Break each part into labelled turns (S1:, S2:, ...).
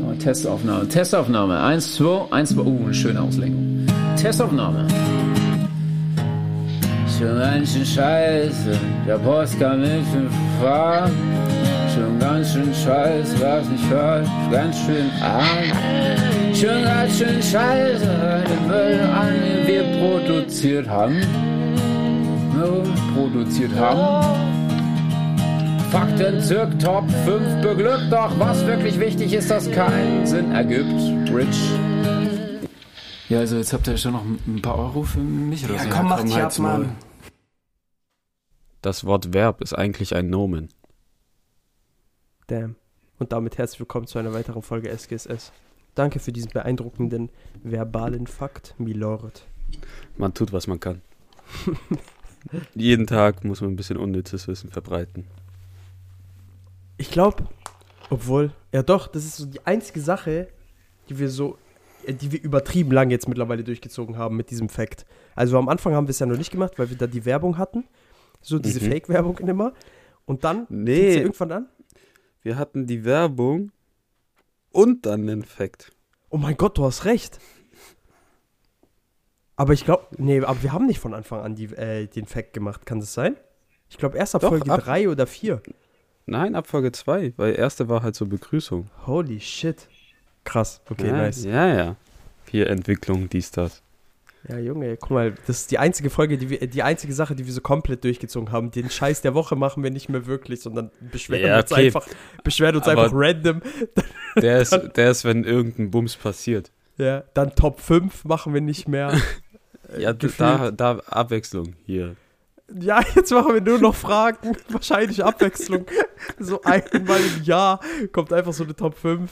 S1: Oh, Testaufnahme, Testaufnahme. Eins, zwei, eins, zwei. Uh, eine schöne Auslenkung. Testaufnahme. Schon ganz schön scheiße, der Post kann nicht fahren. Schon ganz schön scheiße, was nicht falsch, ganz schön arm. Schon ganz schön scheiße, den Müll an, den wir produziert haben. Produziert haben. Fakten zirk Top 5 beglückt, doch was wirklich wichtig ist, dass keinen Sinn ergibt. Rich. Ja, also jetzt habt ihr schon noch ein paar Euro für mich oder
S2: Ja,
S1: so.
S2: komm, mach dich ab,
S1: halt's Maul.
S2: Mann.
S3: Das Wort Verb ist eigentlich ein Nomen.
S2: Damn. Und damit herzlich willkommen zu einer weiteren Folge SGSS. Danke für diesen beeindruckenden verbalen Fakt, Milord.
S3: Man tut, was man kann. Jeden Tag muss man ein bisschen unnützes Wissen verbreiten.
S2: Ich glaube, obwohl, ja doch, das ist so die einzige Sache, die wir so, äh, die wir übertrieben lang jetzt mittlerweile durchgezogen haben mit diesem Fact. Also am Anfang haben wir es ja noch nicht gemacht, weil wir da die Werbung hatten. So diese
S3: Mhm.
S2: Fake-Werbung immer. Und dann
S3: Nee.
S2: ja irgendwann an.
S3: Wir hatten die Werbung und dann den Fact.
S2: Oh mein Gott, du hast recht. Aber ich glaube, nee, aber wir haben nicht von Anfang an die, äh, den Fact gemacht, kann das sein? Ich glaube erst ab
S3: Doch,
S2: Folge
S3: ab-
S2: 3 oder 4.
S3: Nein, ab Folge 2, weil erste war halt so Begrüßung.
S2: Holy shit. Krass, okay,
S3: ja,
S2: nice.
S3: Ja, ja. Hier Entwicklung, dies, das.
S2: Ja, Junge, guck mal, das ist die einzige Folge, die wir, die einzige Sache, die wir so komplett durchgezogen haben. Den Scheiß der Woche machen wir nicht mehr wirklich, sondern beschweren
S3: Ja,
S2: uns
S3: okay.
S2: einfach, beschweren uns
S3: Aber-
S2: einfach random.
S3: Der ist, der ist, wenn irgendein Bums passiert.
S2: Ja, dann Top 5 machen wir nicht mehr. Äh,
S3: Ja,
S2: gefühlt.
S3: da, da Abwechslung hier.
S2: Ja, jetzt machen wir nur noch Fragen. Wahrscheinlich Abwechslung. So einmal im Jahr kommt einfach so eine Top 5.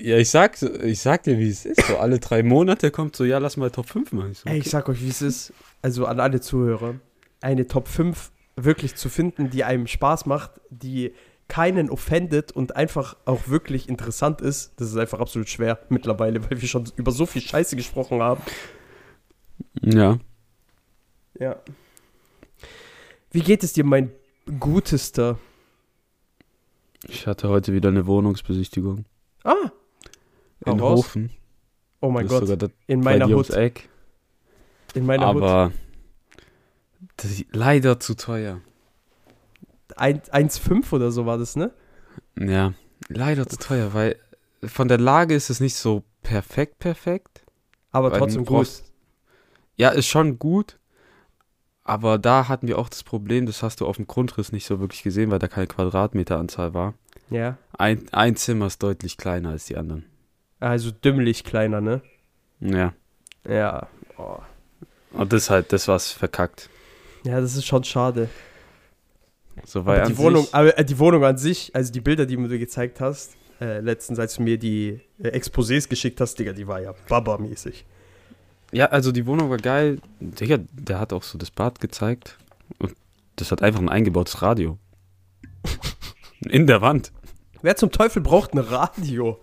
S3: Ja, ich sag, ich sag dir, wie es ist. So alle drei Monate kommt so, ja, lass mal Top 5 machen. Ich so,
S2: Ey, ich sag euch, wie es ist. Also an alle Zuhörer. Eine Top 5 wirklich zu finden, die einem Spaß macht, die keinen offendet und einfach auch wirklich interessant ist, das ist einfach absolut schwer mittlerweile, weil wir schon über so viel Scheiße gesprochen haben.
S3: Ja.
S2: Ja. Wie geht es dir, mein Gutester?
S3: Ich hatte heute wieder eine Wohnungsbesichtigung.
S2: Ah!
S3: In
S2: Hau raus.
S3: Hofen.
S2: Oh mein
S3: Das
S2: Gott. In meiner Hut.
S3: Eck.
S2: In meiner Hut.
S3: Aber das ist leider zu teuer.
S2: Ein- 1,5 oder so war das, ne?
S3: Ja, leider zu teuer, weil von der Lage ist es nicht so perfekt, perfekt.
S2: Aber trotzdem gut.
S3: brauchst- Ja, ist schon gut. Aber da hatten wir auch das Problem, das hast du auf dem Grundriss nicht so wirklich gesehen, weil da keine Quadratmeteranzahl war.
S2: Ja.
S3: Ein, ein Zimmer ist deutlich kleiner als die anderen.
S2: Also dümmlich kleiner, ne?
S3: Ja.
S2: Ja. Oh.
S3: Und das halt, das war's verkackt.
S2: Ja, das ist schon schade.
S3: So,
S2: Aber die,
S3: an
S2: Wohnung,
S3: sich,
S2: aber äh, die Wohnung an sich, also die Bilder, die du mir gezeigt hast, äh, letztens, als du mir die äh, Exposés geschickt hast, Digga, die war ja Baba-mäßig.
S3: Ja, also die Wohnung war geil. Digga, der hat auch so das Bad gezeigt. Und das hat einfach ein eingebautes Radio. In der Wand.
S2: Wer zum Teufel braucht ein Radio?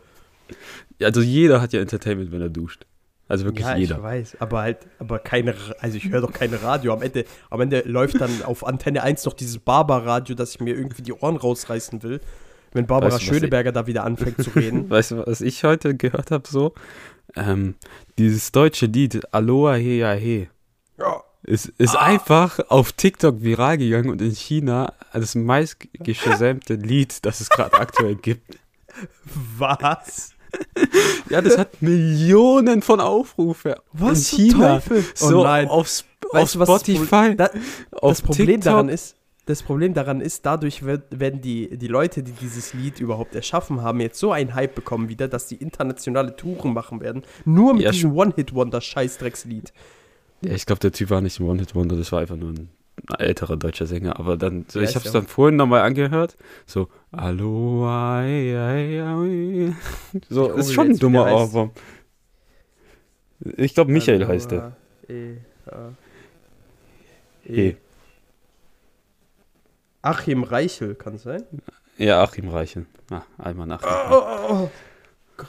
S3: Also jeder hat ja Entertainment, wenn er duscht. Also wirklich
S2: ja,
S3: jeder.
S2: ich weiß, aber halt, aber keine, also ich höre doch keine Radio. Am Ende, am Ende läuft dann auf Antenne 1 noch dieses Barber-Radio, dass ich mir irgendwie die Ohren rausreißen will, wenn Barbara
S3: Weißt du,
S2: Schöneberger da wieder anfängt zu reden.
S3: Weißt du, was ich heute gehört habe so? Ähm, dieses deutsche Lied Aloha Hea He
S2: ja.
S3: ist, ist einfach auf TikTok viral gegangen und in China das meistgeschämte Lied, das es gerade aktuell gibt.
S2: Was?
S3: Ja, das hat Millionen von Aufrufe
S2: Was
S3: in China.
S2: Teufel?
S3: So
S2: oh nein.
S3: auf, Sp
S2: Weißt
S3: auf
S2: was das Pro-
S3: Spotify,
S2: Da,
S3: auf
S2: das Problem
S3: TikTok.
S2: daran ist, das Problem daran ist, dadurch wird, werden die, die Leute, die dieses Lied überhaupt erschaffen haben, jetzt so einen Hype bekommen wieder, dass die internationale Touren machen werden. Nur mit
S3: Ja,
S2: diesem One-Hit-Wonder-Scheißdreckslied.
S3: Ja, ich glaube, der Typ war nicht ein One-Hit-Wonder, das war einfach nur ein älterer deutscher Sänger. Aber dann, so,
S2: Ja,
S3: ich habe es dann vorhin nochmal angehört. So, Aloha, ei, ei, ei. So,
S2: gucke
S3: ist schon ein dummer. Ohrwurm. Ich glaube, Michael heißt der.
S2: E, H, E.
S3: He.
S2: Achim Reichel, kann es sein?
S3: Ja, Achim Reichen. Ah, einmal nach.
S2: Oh, oh, oh. Gott.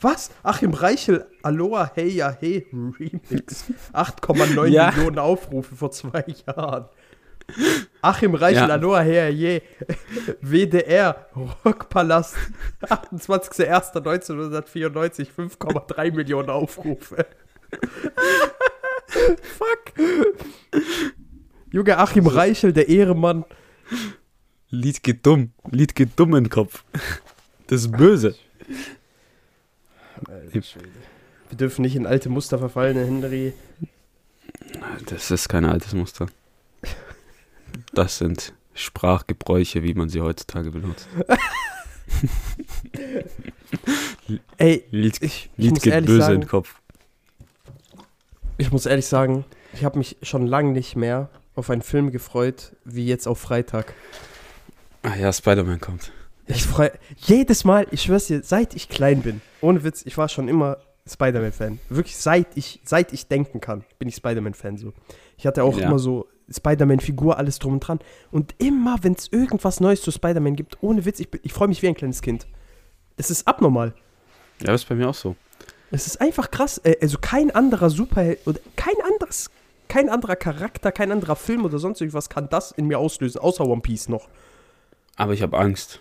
S2: Was? Achim Reichel, Aloha Hey Ja Hey Remix. 8,9
S3: Ja.
S2: Millionen Aufrufe vor zwei Jahren. Achim Reichel,
S3: Ja.
S2: Aloha her, je. WDR, Rockpalast, 28.01.1994, 5,3 Millionen Aufrufe. Fuck. Junge Achim Reichel, der Ehremann.
S3: Lied geht dumm. Lied geht dumm in den Kopf. Das ist böse.
S2: Wir dürfen nicht in alte Muster verfallen, Henry.
S3: Das ist kein altes Muster. Das sind Sprachgebräuche, wie man sie heutzutage benutzt.
S2: Ey,
S3: Lied,
S2: ich, ich
S3: Lied
S2: muss
S3: geht
S2: ehrlich
S3: böse in
S2: sagen,
S3: den Kopf.
S2: ich muss ehrlich sagen, ich habe mich schon lange nicht mehr auf einen Film gefreut, wie jetzt auf Freitag.
S3: Ah ja, Spider-Man kommt.
S2: Ich freue jedes Mal, ich schwör's dir, seit ich klein bin, ohne Witz, ich war schon immer Spider-Man-Fan. Wirklich, seit ich, seit ich denken kann, bin ich Spider-Man-Fan so. Ich hatte auch
S3: Ja.
S2: immer so Spider-Man-Figur, alles drum und dran. Und immer, wenn es irgendwas Neues zu Spider-Man gibt, ohne Witz, ich, ich freue mich wie ein kleines Kind. Das ist abnormal.
S3: Ja, das ist bei mir auch so.
S2: Es ist einfach krass. Äh, Also kein anderer Superheld oder kein anderes, kein anderer Charakter, kein anderer Film oder sonst irgendwas kann das in mir auslösen, außer One Piece noch.
S3: Aber ich habe Angst.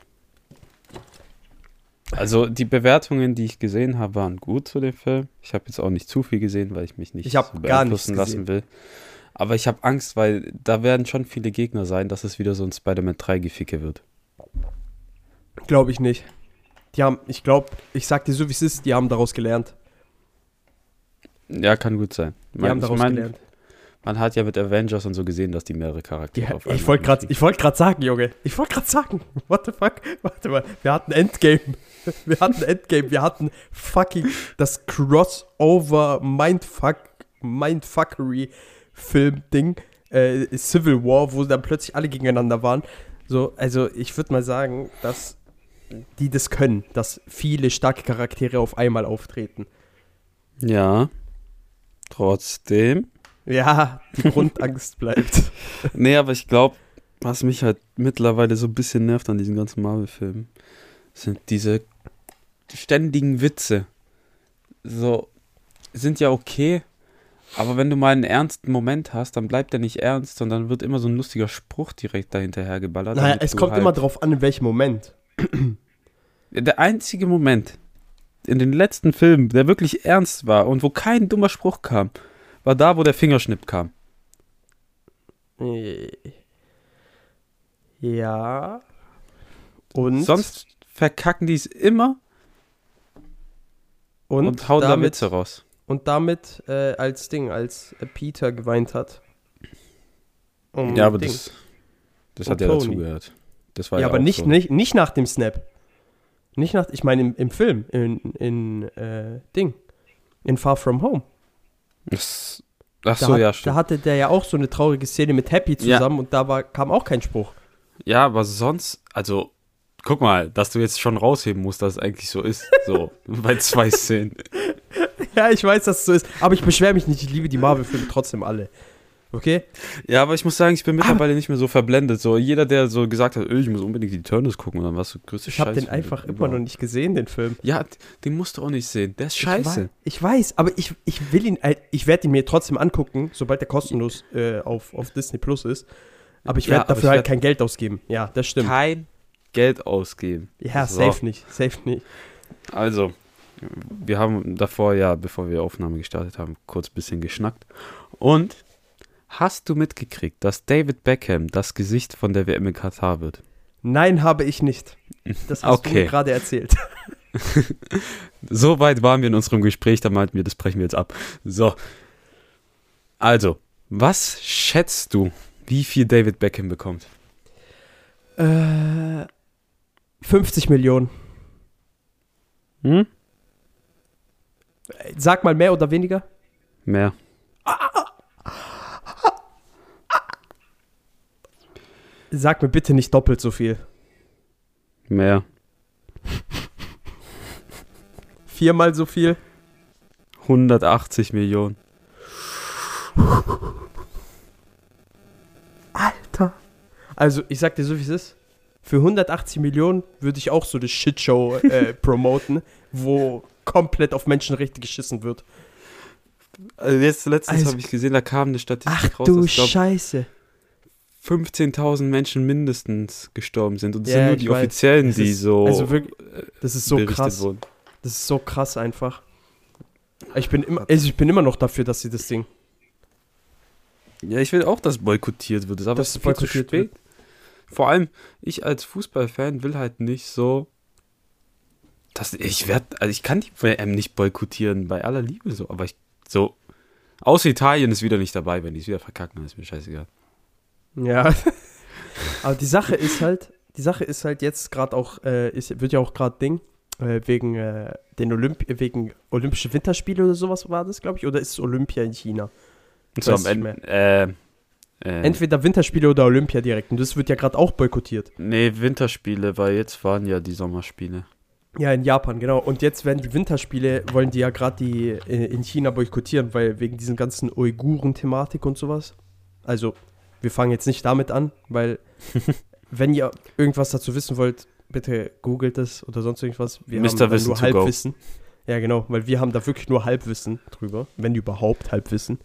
S3: Also die Bewertungen, die ich gesehen habe, waren gut zu dem Film. Ich habe jetzt auch nicht zu viel gesehen, weil ich mich nicht
S2: Ich
S3: so beeinflussen lassen will. Aber ich habe Angst, weil da werden schon viele Gegner sein, dass es wieder so ein Spider-Man 3 Geficke wird.
S2: Glaube ich nicht. Die haben, ich glaube, ich sag dir so wie es ist, die haben daraus gelernt.
S3: Ja, kann gut sein.
S2: Die
S3: Man-
S2: haben daraus
S3: ich mein,
S2: gelernt.
S3: Man hat ja mit Avengers und so gesehen, dass die mehrere Charaktere
S2: Ja,
S3: auf
S2: ich wollte gerade wollt sagen, Junge. Ich wollte gerade sagen. What the fuck? Warte mal. Wir hatten Endgame. Wir hatten Endgame. Wir hatten fucking das Crossover Mindfuck, Mindfuckery Film-Ding. Äh, Civil War, wo dann plötzlich alle gegeneinander waren. So, also ich würde mal sagen, dass die das können, dass viele starke Charaktere auf einmal auftreten.
S3: Ja. Trotzdem.
S2: Ja, die Grundangst bleibt.
S3: Nee, aber ich glaube, was mich halt mittlerweile so ein bisschen nervt an diesen ganzen Marvel-Filmen, sind diese ständigen Witze. So, sind ja okay, aber wenn du mal einen ernsten Moment hast, dann bleibt der nicht ernst, sondern wird immer so ein lustiger Spruch direkt dahinterher geballert.
S2: Naja, es kommt
S3: halt-
S2: immer drauf an, in welchem Moment.
S3: Der einzige Moment in den letzten Filmen, der wirklich ernst war und wo kein dummer Spruch kam, war da, wo der Fingerschnipp kam.
S2: Äh, Ja. Und
S3: Sonst verkacken die es immer
S2: und,
S3: und, hauen da
S2: damit,
S3: Witze raus.
S2: Und damit äh, als Ding, als äh, Peter geweint hat. Um
S3: Ja, aber
S2: Ding.
S3: das, das
S2: Und
S3: hat ja
S2: Tony.
S3: dazugehört. Das war
S2: ja,
S3: ja,
S2: aber nicht,
S3: so.
S2: nicht, nicht nach dem Snap. Nicht nach, ich meine im, im Film, in, in äh, Ding. In Far From Home.
S3: Das, ach
S2: Da,
S3: so,
S2: hat,
S3: ja,
S2: da
S3: stimmt.
S2: hatte der ja auch so eine traurige Szene mit Happy
S3: Ja.
S2: zusammen und da war, kam auch kein Spruch.
S3: Ja, aber sonst, also, guck mal, dass du jetzt schon rausheben musst, dass es eigentlich so ist. So, bei zwei Szenen.
S2: Ja, ich weiß, dass es so ist. Aber ich beschwere mich nicht, ich liebe die Marvel-Filme trotzdem alle. Okay?
S3: Ja, aber ich muss sagen, ich bin mittlerweile nicht mehr so verblendet. So, jeder, der so gesagt hat, "Öh, ich muss unbedingt die Turtles gucken, und dann warst du größte
S2: Ich habe den einfach immer
S3: überhaupt.
S2: noch nicht gesehen, den Film.
S3: Ja, den musst du auch nicht sehen. Der ist
S2: Ich
S3: scheiße.
S2: weiß, ich weiß, aber ich, ich will ihn, halt- ich werde ihn mir trotzdem angucken, sobald er kostenlos äh, auf, auf Disney Plus ist. Aber ich
S3: Ja,
S2: werde
S3: aber
S2: dafür
S3: ich
S2: halt
S3: werd-
S2: kein Geld ausgeben. Ja, das stimmt.
S3: Kein Geld ausgeben.
S2: ja,
S3: So.
S2: safe nicht, safe nicht.
S3: Also, wir haben davor ja, bevor wir Aufnahme gestartet haben, kurz ein bisschen geschnackt. Und hast du mitgekriegt, dass David Beckham das Gesicht von der WM in Katar wird?
S2: Nein, habe ich nicht. Das hast du
S3: Okay.
S2: mir gerade erzählt.
S3: So weit waren wir in unserem Gespräch, da meinten wir, das brechen wir jetzt ab. So. Also, was schätzt du, wie viel David Beckham bekommt?
S2: Äh, 50 Millionen.
S3: Hm?
S2: Sag mal mehr oder weniger.
S3: Mehr.
S2: Sag mir bitte nicht doppelt so viel.
S3: Mehr.
S2: Viermal so viel.
S3: 180 Millionen.
S2: Alter. Also, ich sag dir so, wie es ist. Für 180 Millionen würde ich auch so eine Shitshow äh, promoten, wo komplett auf Menschenrechte geschissen wird.
S3: Also jetzt letztens
S2: Also-
S3: habe ich gesehen, da kam eine Statistik
S2: Ach
S3: raus,
S2: du
S3: dass, glaub,
S2: Scheiße.
S3: 15.000 Menschen mindestens gestorben sind. Und das
S2: Ja,
S3: sind nur die
S2: weiß.
S3: Offiziellen, die
S2: ist-
S3: so
S2: also wirklich, das ist so krass.
S3: wurden.
S2: Das ist so krass einfach. Ich bin immer, also ich bin immer noch dafür, dass sie das Ding.
S3: Ja, ich will auch, dass boykottiert wird. Das ist aber viel zu
S2: boykottiert
S3: spät. Vor allem, ich als Fußballfan will halt nicht so. Dass ich werde, also ich kann die WM nicht boykottieren, bei aller Liebe so, aber ich so. Außer Italien ist wieder nicht dabei, wenn die es wieder verkacken, dann ist mir scheißegal.
S2: Ja. Aber die Sache ist halt, die Sache ist halt jetzt gerade auch, äh, ist, wird ja auch gerade Ding, äh, wegen äh, den Olymp wegen Olympische Winterspiele oder sowas war das, glaube ich, oder ist es Olympia in China?
S3: So. Äh, äh,
S2: Entweder Winterspiele oder Olympia direkt. Und das wird ja gerade auch boykottiert.
S3: nee, Winterspiele, weil jetzt waren ja die Sommerspiele.
S2: Ja, in Japan, genau. Und jetzt werden die Winterspiele, wollen die ja gerade die äh, in China boykottieren, weil wegen diesen ganzen Uiguren-Thematik und sowas. Also, wir fangen jetzt nicht damit an, weil wenn ihr irgendwas dazu wissen wollt, bitte googelt es oder sonst irgendwas. Wir
S3: Mr.
S2: haben
S3: Wissen
S2: nur
S3: go.
S2: Halbwissen. Ja, genau, weil wir haben da wirklich nur Halbwissen drüber, wenn überhaupt Halbwissen.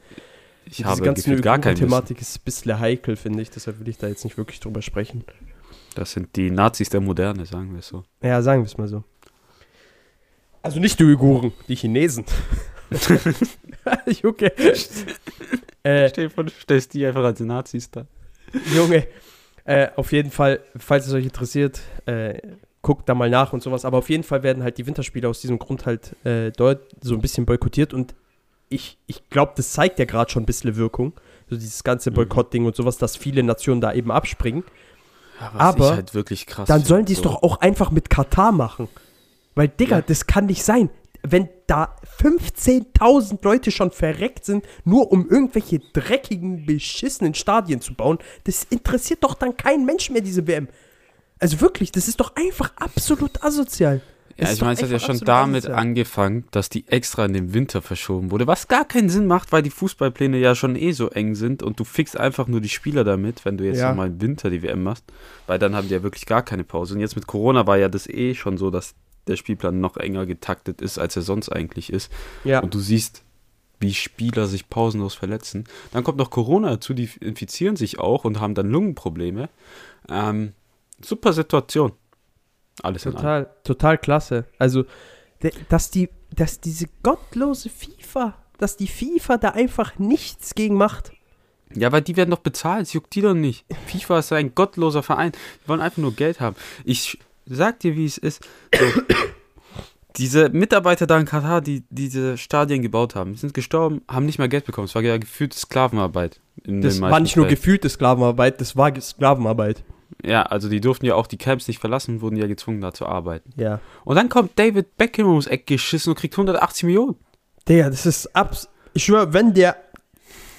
S3: Ich
S2: Diese
S3: habe
S2: ganze
S3: gar kein Wissen.
S2: Thematik ist ein bisschen heikel, finde ich, deshalb will ich da jetzt nicht wirklich drüber sprechen.
S3: Das sind die Nazis der Moderne, sagen wir es so.
S2: Ja, sagen wir es mal so. Also nicht die Uiguren, die Chinesen. Junge. Äh,
S3: Stell dir stellst die einfach als Nazis da.
S2: Junge. Äh, auf jeden Fall, falls es euch interessiert, äh, guckt da mal nach und sowas. Aber auf jeden Fall werden halt die Winterspiele aus diesem Grund halt äh, dort so ein bisschen boykottiert. Und ich, ich glaube, das zeigt ja gerade schon ein bisschen Wirkung. So dieses ganze
S3: Mhm.
S2: Boykott-Ding und sowas, dass viele Nationen da eben abspringen.
S3: was
S2: Aber
S3: halt wirklich krass
S2: Dann sollen die es
S3: so.
S2: doch auch einfach mit Katar machen. Weil, Digga,
S3: Ja.
S2: das kann nicht sein. Wenn da 15.000 Leute schon verreckt sind, nur um irgendwelche dreckigen, beschissenen Stadien zu bauen, das interessiert doch dann keinen Menschen mehr, diese WM. Also wirklich, das ist doch einfach absolut asozial.
S3: Ja,
S2: Das
S3: ich meine, es hat ja schon damit
S2: asozial.
S3: angefangen, dass die extra in den Winter verschoben wurde, was gar keinen Sinn macht, weil die Fußballpläne ja schon eh so eng sind und du fixst einfach nur die Spieler damit, wenn du jetzt
S2: Ja.
S3: nochmal im Winter die WM machst, weil dann haben die ja wirklich gar keine Pause. Und jetzt mit Corona war ja das eh schon so, dass der Spielplan noch enger getaktet ist, als er sonst eigentlich ist.
S2: Ja,
S3: Und du siehst, wie Spieler sich pausenlos verletzen. Dann kommt noch Corona dazu, die infizieren sich auch und haben dann Lungenprobleme. Ähm, super Situation. Alles in allem.
S2: total, total klasse. Also, dass die, dass diese gottlose FIFA, dass die FIFA da einfach nichts gegen macht.
S3: Ja, aber die werden doch bezahlt, es juckt die doch nicht. FIFA ist ein gottloser Verein. Die wollen einfach nur Geld haben. Ich sag dir, wie es ist. So, diese Mitarbeiter da in Katar, die diese Stadien gebaut haben, sind gestorben, haben nicht mehr Geld bekommen. Es war ja gefühlte Sklavenarbeit. In
S2: Das war nicht nur
S3: Fällen.
S2: gefühlte Sklavenarbeit, das war Sklavenarbeit.
S3: Ja, also die durften ja auch die Camps nicht verlassen, wurden ja gezwungen, da zu arbeiten.
S2: Ja.
S3: Und dann kommt David Beckham ums Eck geschissen und kriegt 180 Millionen.
S2: Der, das ist abs. Ich schwöre, wenn der,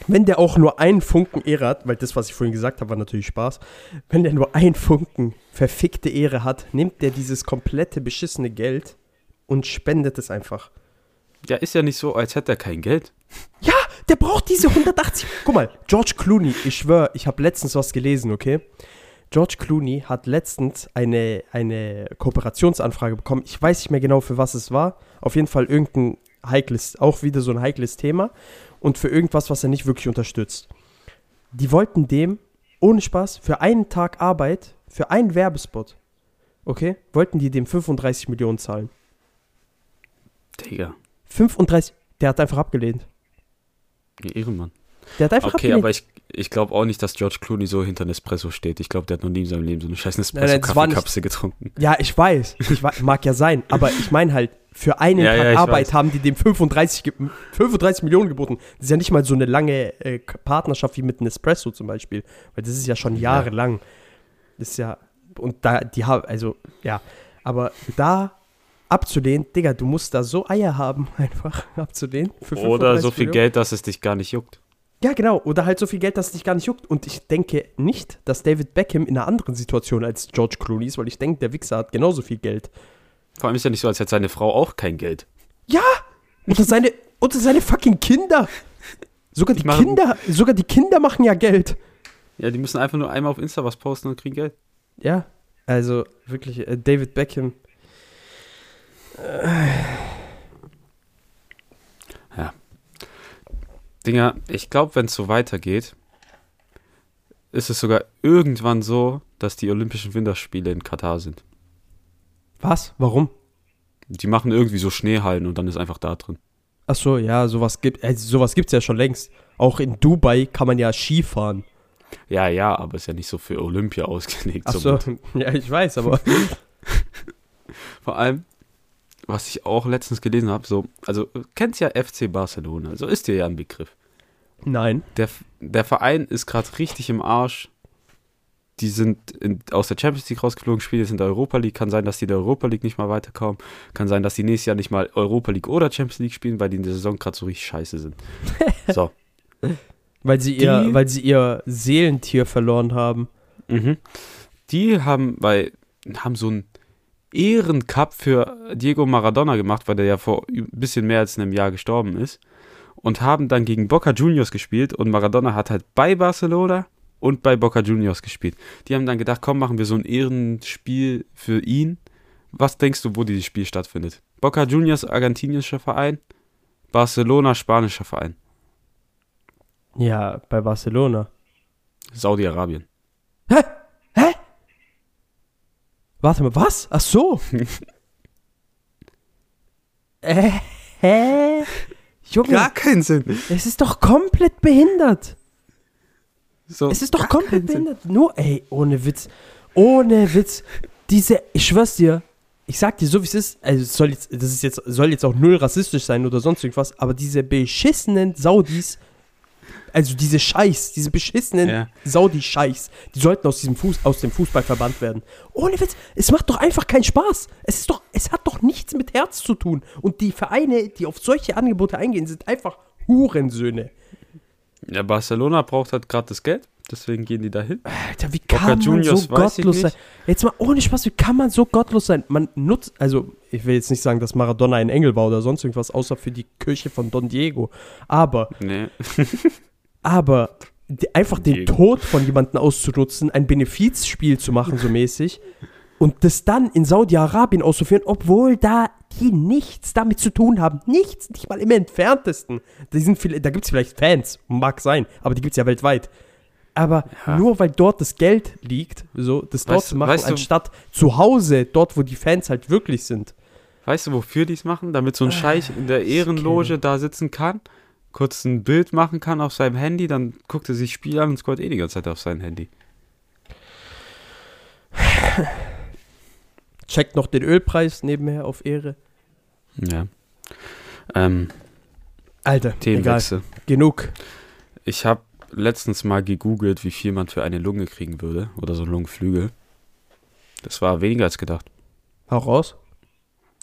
S2: wenn der auch nur einen Funken Ehre hat, weil das, was ich vorhin gesagt habe, war natürlich Spaß. Wenn der nur einen Funken verfickte Ehre hat, nimmt der dieses komplette beschissene Geld und spendet es einfach.
S3: Ja, ist ja nicht so, als hätte er kein Geld.
S2: Ja, der braucht diese 180. Guck mal, George Clooney, ich schwöre, ich habe letztens was gelesen, okay? George Clooney hat letztens eine, eine Kooperationsanfrage bekommen. Ich weiß nicht mehr genau, für was es war. Auf jeden Fall irgendein heikles, auch wieder so ein heikles Thema. Und für irgendwas, was er nicht wirklich unterstützt. Die wollten dem, ohne Spaß, für einen Tag Arbeit, für einen Werbespot, okay, wollten die dem 35 Millionen zahlen.
S3: Digga,
S2: 35, der hat einfach abgelehnt.
S3: ihr Ehrenmann.
S2: Der hat einfach
S3: Okay,
S2: abgelehnt.
S3: aber ich, ich glaube auch nicht, dass George Clooney so hinter Nespresso steht. Ich glaube, der hat noch nie in seinem Leben so eine scheiß Nespresso-Kaffeekapsel getrunken.
S2: Ja, ich weiß. Ich wei- mag ja sein. Aber ich meine halt, für einen
S3: Ja,
S2: Tag
S3: ja,
S2: Arbeit
S3: weiß.
S2: haben die dem 35, ge- 35 Millionen geboten. Das ist ja nicht mal so eine lange äh, Partnerschaft wie mit Nespresso zum Beispiel. Weil das ist ja schon
S3: Ja.
S2: jahrelang. Das ist ja. Und da, die haben, also, ja. Aber da abzulehnen, Digga, du musst da so Eier haben, einfach abzulehnen.
S3: Oder
S2: 35
S3: so viel
S2: Millionen.
S3: Geld, dass es dich gar nicht juckt.
S2: Ja, genau. Oder halt so viel Geld, dass es dich gar nicht juckt. Und ich denke nicht, dass David Beckham in einer anderen Situation als George Clooney ist, weil ich denke, der Wichser hat genauso viel Geld.
S3: Vor allem ist ja nicht so, als hätte seine Frau auch kein Geld.
S2: Unter seine, unter seine fucking Kinder. Sogar die Kinder, sogar die Kinder machen ja Geld.
S3: Ja, die müssen einfach nur einmal auf Insta was posten und kriegen Geld.
S2: Ja, also wirklich, äh, David Beckham.
S3: Dinger, ich glaube, wenn es so weitergeht, ist es sogar irgendwann so, dass die Olympischen Winterspiele in Katar sind.
S2: Was? Warum?
S3: Die machen irgendwie so Schneehallen und dann ist einfach da drin.
S2: Ach so, ja, sowas gibt also sowas gibt's ja schon längst. Auch in Dubai kann man ja Ski fahren.
S3: Ja, ja, aber ist ja nicht so für Olympia ausgelegt.
S2: Ach so,
S3: somit.
S2: ja, ich weiß, aber
S3: Vor allem, was ich auch letztens gelesen habe, so, also kennst ja FC Barcelona, so ist dir ja ein Begriff.
S2: nein.
S3: Der, der Verein ist gerade richtig im Arsch. Die sind in, aus der Champions League rausgeflogen, spielen jetzt in der Europa League. Kann sein, dass die in der Europa League nicht mal weiterkommen. Kann sein, dass die nächstes Jahr nicht mal Europa League oder Champions League spielen, weil die in der Saison gerade so richtig scheiße sind. So.
S2: Weil sie ihr, weil sie ihr Seelentier verloren haben.
S3: Mhm. Die haben bei haben so einen Ehrencup für Diego Maradona gemacht, weil der ja vor ein bisschen mehr als einem Jahr gestorben ist. Und haben dann gegen Boca Juniors gespielt und Maradona hat halt bei Barcelona und bei Boca Juniors gespielt. Die haben dann gedacht, komm, machen wir so ein Ehrenspiel für ihn. Was denkst du, wo dieses Spiel stattfindet? Boca Juniors, argentinischer Verein, Barcelona, spanischer Verein,
S2: Ja, bei Barcelona.
S3: Saudi-Arabien.
S2: Warte mal, was? Ach so. äh, hä? Junge,
S3: keinen Sinn.
S2: es ist doch komplett behindert.
S3: So,
S2: Es ist doch
S3: gar
S2: komplett
S3: keinen Sinn.
S2: behindert. Nur, ey, ohne Witz. Ohne Witz. Diese, ich schwör's dir, ich sag dir so wie es ist, also es soll jetzt, das ist jetzt, soll jetzt auch null rassistisch sein oder sonst irgendwas, aber diese beschissenen Saudis, also diese Scheiß, diese beschissenen
S3: Ja.
S2: Saudi-Scheiß, die sollten aus diesem Fuß, aus dem Fußball verbannt werden. Ohne Witz, es macht doch einfach keinen Spaß. Es ist doch, es hat doch nichts mit Herz zu tun. Und die Vereine, die auf solche Angebote eingehen, sind einfach Hurensöhne.
S3: Ja, Barcelona braucht halt gerade das Geld, deswegen gehen die dahin.
S2: Alter, wie
S3: Boca
S2: kann man
S3: Juniors
S2: so gottlos sein? Jetzt mal ohne Spaß, wie kann man so gottlos sein? Man nutzt, also ich will jetzt nicht sagen, dass Maradona ein Engel war oder sonst irgendwas, außer für die Kirche von Don Diego. Aber,
S3: Nee.
S2: aber die, einfach den
S3: Diego.
S2: Tod von jemandem auszunutzen, ein Benefizspiel zu machen, so mäßig, und das dann in Saudi-Arabien auszuführen, obwohl da die nichts damit zu tun haben. Nichts, nicht mal im entferntesten. Die sind viel, da gibt es vielleicht Fans, mag sein, aber die gibt es ja weltweit. Aber
S3: Ja.
S2: nur weil dort das Geld liegt, so das dort
S3: Weißt
S2: zu machen,
S3: weißt du-
S2: anstatt zu Hause, dort, wo die Fans halt wirklich sind.
S3: Weißt du, wofür die es machen? Damit so ein Scheich in der Ehrenloge da sitzen kann, kurz ein Bild machen kann auf seinem Handy, dann guckt er sich Spiel an und scrollt eh die ganze Zeit auf sein Handy.
S2: Checkt noch den Ölpreis nebenher auf Ehre.
S3: Ja. Ähm,
S2: Alter, egal,
S3: Themenwechsel.
S2: genug.
S3: Ich habe letztens mal gegoogelt, wie viel man für eine Lunge kriegen würde oder so einen Lungenflügel. Das war weniger als gedacht.
S2: Hau raus.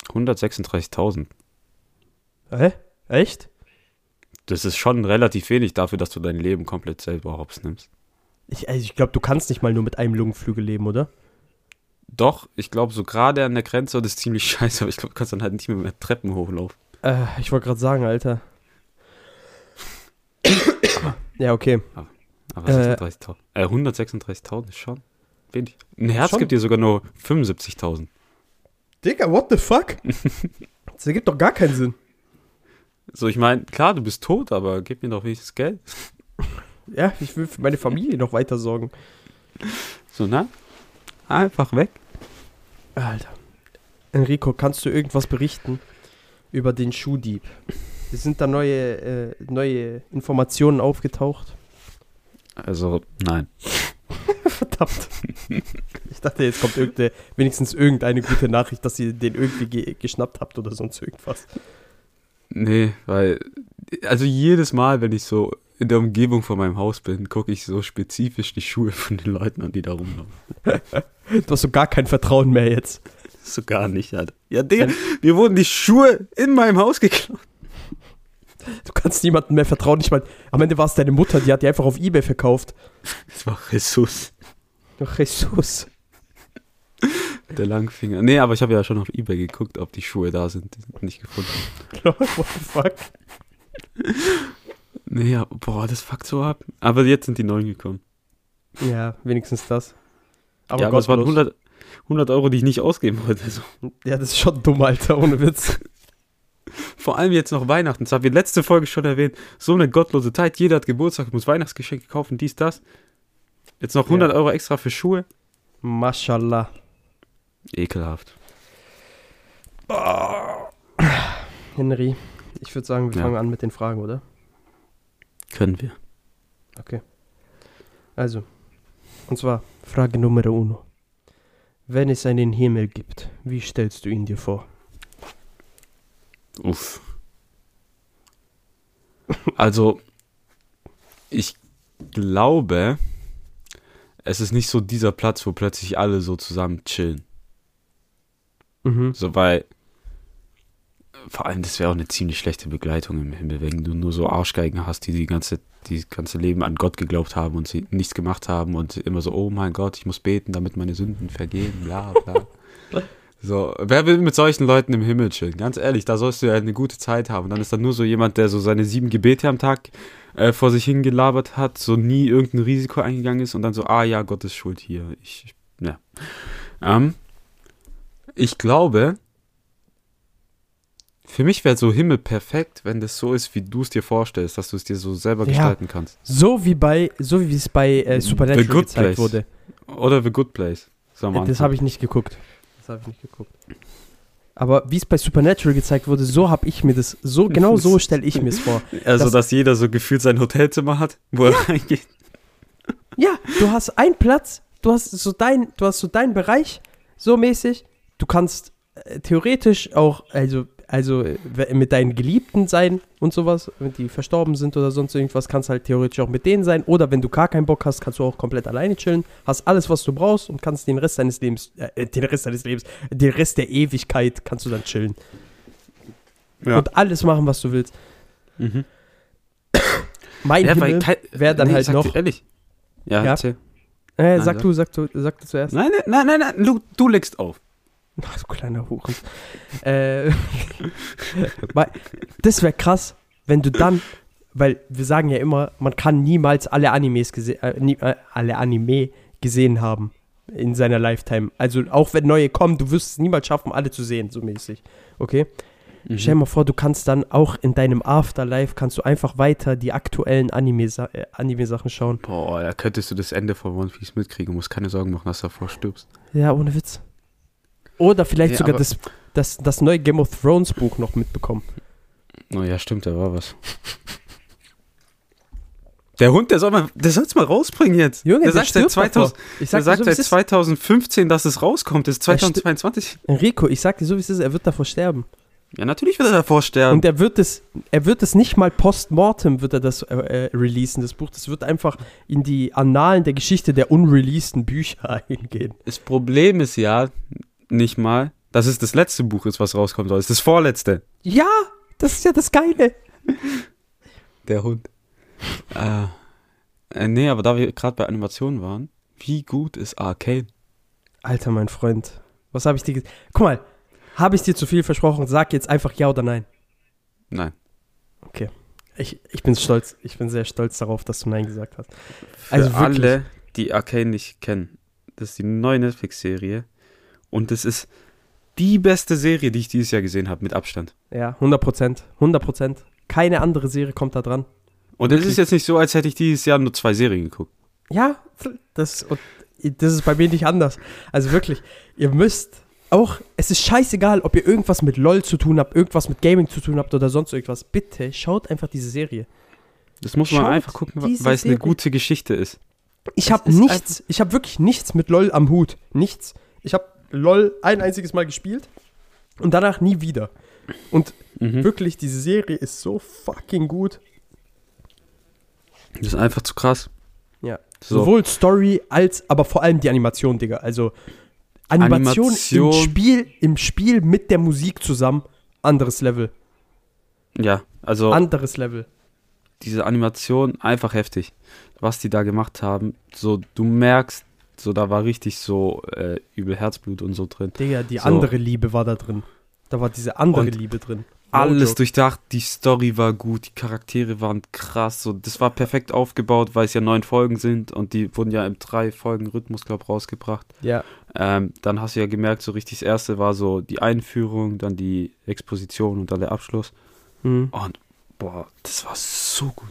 S3: 136.000.
S2: Hä? Echt?
S3: Das ist schon relativ wenig dafür, dass du dein Leben komplett selber hops nimmst.
S2: Ich, also ich glaube, du kannst nicht mal nur mit einem Lungenflügel leben, oder?
S3: Doch, ich glaube, so gerade an der Grenze, das ist ziemlich scheiße, aber ich glaube, du kannst dann halt nicht mehr mit Treppen hochlaufen.
S2: Äh, ich wollte gerade sagen, Alter. Ja, okay.
S3: Aber
S2: Äh,
S3: 36.000. Äh, 136.000 ist schon wenig. Ein Herz
S2: Schon.
S3: gibt dir sogar nur 75.000.
S2: Digga, what the fuck? das ergibt doch gar keinen Sinn.
S3: So, ich meine, klar, du bist tot, aber gib mir doch wenigstens Geld.
S2: Ja, ich will für meine Familie noch weiter sorgen.
S3: So, na? Einfach weg.
S2: Alter. Enrico, kannst du irgendwas berichten über den Schuhdieb? Es sind da neue, äh, neue Informationen aufgetaucht.
S3: Also, nein.
S2: Verdammt. Ich dachte, jetzt kommt irgende, wenigstens irgendeine gute Nachricht, dass ihr den irgendwie ge geschnappt habt oder sonst irgendwas.
S3: Nee, weil, also jedes Mal, wenn ich so in der Umgebung von meinem Haus bin, gucke ich so spezifisch die Schuhe von den Leuten an, die da rumlaufen.
S2: Du hast so gar kein Vertrauen mehr jetzt.
S3: So gar nicht, Alter. Ja, Digga, mir wurden die Schuhe in meinem Haus geklaut.
S2: Du kannst niemandem mehr vertrauen. Nicht mal, am Ende war es deine Mutter, die hat die einfach auf Ebay verkauft.
S3: Das war Jesus,
S2: Jesus.
S3: der Langfinger. Nee, aber ich habe ja schon auf Ebay geguckt, ob die Schuhe da sind. Die sind nicht gefunden.
S2: What the fuck?
S3: Nee, ja, boah, das fuckt so ab. Aber jetzt sind die neuen gekommen.
S2: Ja, wenigstens das. Aber,
S3: ja, aber es waren
S2: gottlos.
S3: 100, 100 Euro, die ich nicht ausgeben wollte. Also,
S2: Ja, das ist schon dumm, Alter, ohne Witz.
S3: Vor allem jetzt noch Weihnachten. Das haben wir letzte Folge schon erwähnt. So eine gottlose Zeit. Jeder hat Geburtstag, muss Weihnachtsgeschenke kaufen, dies, das. Jetzt noch 100 Euro extra für Schuhe.
S2: Mashallah.
S3: Ekelhaft.
S2: Henry, ich würde sagen, wir
S3: Ja.
S2: fangen an mit den Fragen, oder?
S3: Können wir.
S2: Okay. Also, und zwar Frage Nummer uno. Wenn es einen Himmel gibt, wie stellst du ihn dir vor?
S3: Uff. Also, ich glaube, es ist nicht so dieser Platz, wo plötzlich alle so zusammen chillen.
S2: Mhm.
S3: So, weil vor allem, das wäre auch eine ziemlich schlechte Begleitung im Himmel, wenn du nur so Arschgeigen hast, die die ganze, die ganze Leben an Gott geglaubt haben und sie nichts gemacht haben und immer so, oh mein Gott, ich muss beten, damit meine Sünden vergehen, bla bla. so, wer will mit solchen Leuten im Himmel chillen? Ganz ehrlich, da sollst du ja eine gute Zeit haben. Und dann ist da nur so jemand, der so seine sieben Gebete am Tag äh, vor sich hingelabert hat, so nie irgendein Risiko eingegangen ist und dann so, ah ja, Gott ist schuld hier. Ich, ja. Ähm, ich glaube, für mich wäre so Himmel perfekt, wenn das so ist, wie du es dir vorstellst, dass du es dir so selber
S2: Ja.
S3: gestalten kannst.
S2: So wie bei, so wie es bei äh, Supernatural gezeigt
S3: Place.
S2: wurde.
S3: Oder The Good Place.
S2: Äh, das habe ich nicht geguckt. Habe ich nicht geguckt. Aber wie es bei Supernatural gezeigt wurde, so habe ich mir das, so genau so stelle ich mir es vor.
S3: Also,
S2: das-
S3: dass jeder so gefühlt sein Hotelzimmer hat, wo er reingeht.
S2: Ja, du hast einen Platz, du hast so dein, du hast so deinen Bereich, so mäßig. Du kannst äh, theoretisch auch, also, also äh, mit deinen Geliebten sein und sowas, wenn die verstorben sind oder sonst irgendwas, kannst halt theoretisch auch mit denen sein. Oder wenn du gar keinen Bock hast, kannst du auch komplett alleine chillen, hast alles, was du brauchst und kannst den Rest deines Lebens, äh, den Rest deines Lebens, den Rest der Ewigkeit kannst du dann chillen.
S3: Ja.
S2: Und alles machen, was du willst.
S3: Mhm.
S2: Mein
S3: Ja,
S2: Himmel wäre dann
S3: nee,
S2: halt noch.
S3: Ehrlich. Ja,
S2: Ja. Äh, sag du, sag du, sag du zuerst.
S3: Nein, nein, nein, nein, nein, du, du legst auf.
S2: Ach, du kleiner Huren. äh, das wäre krass, wenn du dann, weil wir sagen ja immer, man kann niemals alle Animes gesehen, äh, nie, äh, alle Anime gesehen haben in seiner Lifetime. Also auch wenn neue kommen, du wirst es niemals schaffen, alle zu sehen, so mäßig. Okay?
S3: Mhm.
S2: Stell dir mal vor, du kannst dann auch in deinem Afterlife, kannst du einfach weiter die aktuellen äh, Anime-Sachen schauen.
S3: Boah, da könntest du das Ende von One Piece mitkriegen. Musst keine Sorgen machen, dass du davor stirbst.
S2: Ja, ohne Witz. Oder vielleicht
S3: Ja,
S2: sogar das, das, das neue Game of Thrones Buch noch mitbekommen.
S3: Oh ja, stimmt, da war was. Der Hund, der soll mal, der soll's mal rausbringen jetzt.
S2: Junge,
S3: der
S2: der
S3: sagt seit
S2: stirbt
S3: 2000,
S2: davor. Ich
S3: der
S2: sag dir
S3: sagt
S2: so,
S3: seit
S2: es ist.
S3: 2015, dass es rauskommt. Es ist
S2: Er sti-
S3: 2022.
S2: Enrico, ich sag dir so, wie es ist, er wird davor sterben.
S3: Ja, natürlich wird er davor sterben.
S2: Und er wird es, er wird es nicht mal post-mortem wird er das äh, äh, releasen, das Buch. Das wird einfach in die Annalen der Geschichte der unreleaseden Bücher eingehen.
S3: das Problem ist ja nicht mal, dass es das letzte Buch ist, was rauskommen soll. Es ist das vorletzte.
S2: Ja, das ist ja das Geile.
S3: Der Hund. äh, äh, nee, aber da wir gerade bei Animationen waren, wie gut ist Arcane?
S2: Alter, mein Freund, was habe ich dir gesagt? Guck mal, habe ich dir zu viel versprochen? Sag jetzt einfach ja oder nein.
S3: Nein.
S2: Ich, ich bin stolz, ich bin sehr stolz darauf, dass du nein gesagt hast.
S3: Für
S2: Also wirklich.
S3: alle, die Arcane nicht kennen, das ist die neue Netflix-Serie und es ist die beste Serie, die ich dieses Jahr gesehen habe, mit Abstand.
S2: Ja, 100 Prozent, 100 Prozent. Keine andere Serie kommt da dran.
S3: Und es ist jetzt nicht so, als hätte ich dieses Jahr nur zwei Serien geguckt.
S2: Ja, das, und das ist bei mir nicht anders. Also wirklich, ihr müsst auch, es ist scheißegal, ob ihr irgendwas mit LOL zu tun habt, irgendwas mit Gaming zu tun habt oder sonst irgendwas. Bitte schaut einfach diese Serie.
S3: Das muss man
S2: Schaut
S3: einfach gucken, weil es eine gute Geschichte ist.
S2: Ich habe nichts, ich habe wirklich nichts mit LOL am Hut. Nichts. Ich habe LOL ein einziges Mal gespielt und danach nie wieder. Und
S3: Mhm.
S2: wirklich, diese Serie ist so fucking gut.
S3: Das ist einfach zu krass.
S2: Ja.
S3: So.
S2: Sowohl Story als aber vor allem die Animation, Digga. Also Animation,
S3: Animation.
S2: im Spiel, im Spiel mit der Musik zusammen, anderes Level.
S3: Ja, also
S2: Anderes Level.
S3: diese Animation einfach heftig. Was die da gemacht haben, so du merkst, so da war richtig so äh, übel Herzblut und so drin.
S2: Digga, die
S3: So.
S2: andere Liebe war da drin. Da war diese andere
S3: Und
S2: Liebe drin. No
S3: Alles
S2: joke.
S3: durchdacht, die Story war gut, die Charaktere waren krass, so das war perfekt aufgebaut, weil es ja neun Folgen sind und die wurden ja im drei Folgen Rhythmus glaube rausgebracht.
S2: Ja,
S3: Ähm, dann hast du ja gemerkt, so richtig das erste war so die Einführung, dann die Exposition und dann der Abschluss.
S2: mhm.
S3: Und boah, das war so gut.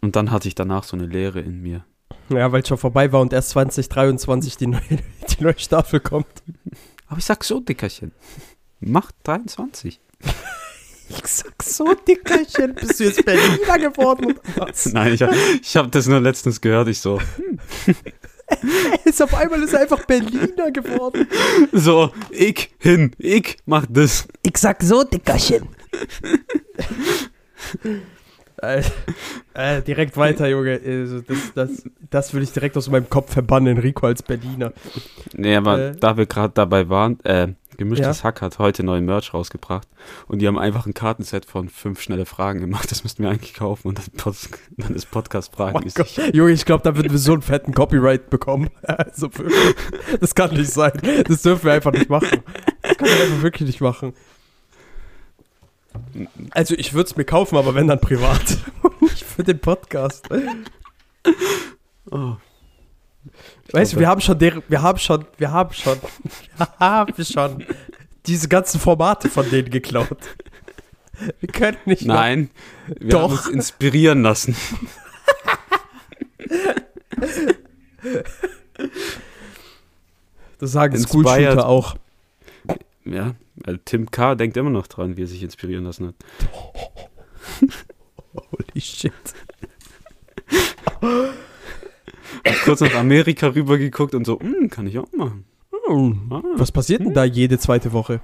S3: Und dann hatte ich danach so eine Leere in mir.
S2: Ja, weil es schon vorbei war und erst 2023 die neue, die neue Staffel kommt.
S3: Aber ich sag so, Dickerchen. Mach 23.
S2: Ich sag so, Dickerchen, bist du jetzt Berliner geworden oder was?
S3: Nein, ich, hab- ich habe das nur letztens gehört. Ich so,
S2: Ist auf einmal ist er einfach Berliner geworden.
S3: so, ich hin, ich mach das.
S2: Ich sag so, Dickerchen. Äh, äh, direkt weiter, Junge. Also das, das, das will ich direkt aus meinem Kopf verbannen, Rico als Berliner.
S3: Nee, aber
S2: Äh.
S3: da wir gerade dabei waren, äh, Gemischtes
S2: Ja.
S3: Hack hat heute neuen Merch rausgebracht und die haben einfach ein Kartenset von fünf schnelle Fragen gemacht. Das müssten wir eigentlich kaufen und dann, dann ist Podcast-Fragen.
S2: Oh Gott. Junge, ich glaube, da würden wir so einen fetten Copyright bekommen. Also. Das kann nicht sein. Das dürfen wir einfach nicht machen. Das kann man einfach wirklich nicht machen. Also ich würde es mir kaufen, aber wenn dann privat. Nicht für den Podcast.
S3: oh.
S2: Weißt du, wir haben schon deren, wir haben schon, wir haben schon, wir haben schon diese ganzen Formate von denen geklaut. Wir können nicht noch-
S3: Nein, wir
S2: Doch.
S3: haben uns inspirieren lassen.
S2: Das sagen. School-Shooter auch.
S3: Ja, weil Tim K. denkt immer noch dran, wie er sich inspirieren lassen hat.
S2: Holy shit.
S3: Hat kurz nach Amerika rübergeguckt und so, hm, kann ich auch machen.
S2: Hm.
S3: Ah,
S2: Was passiert denn da jede zweite Woche?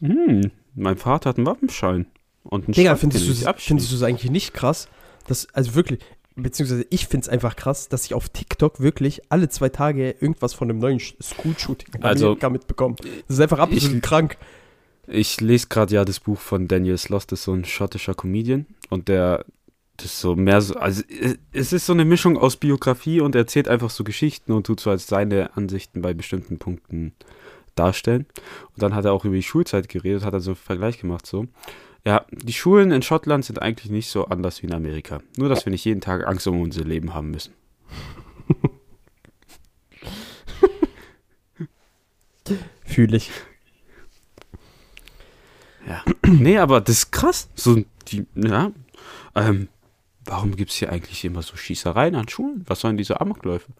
S3: hm, mein Vater hat einen Waffenschein. Und einen
S2: Digga, findest du
S3: ich
S2: es
S3: abschließe.
S2: findest du es eigentlich nicht krass, dass, also wirklich, beziehungsweise ich finde es einfach krass, dass ich auf TikTok wirklich alle zwei Tage irgendwas von einem neuen Sch- School-Shooting in
S3: Also,
S2: Amerika mitbekomme. Das ist einfach absolut
S3: ich-
S2: krank.
S3: Ich lese gerade ja das Buch von Daniel Sloss, das ist so ein schottischer Comedian. Und der, das ist so mehr so, also äh, es ist so eine Mischung aus Biografie und er erzählt einfach so Geschichten und tut so als seine Ansichten bei bestimmten Punkten darstellen. Und dann hat er auch über die Schulzeit geredet, hat er so einen Vergleich gemacht so. Ja, die Schulen in Schottland sind eigentlich nicht so anders wie in Amerika. Nur, dass wir nicht jeden Tag Angst um unser Leben haben müssen.
S2: Fühle ich.
S3: Nee, aber das ist krass. So, die, ja. Ähm, warum gibt es hier eigentlich immer so Schießereien an Schulen? Was sollen diese Amokläufe?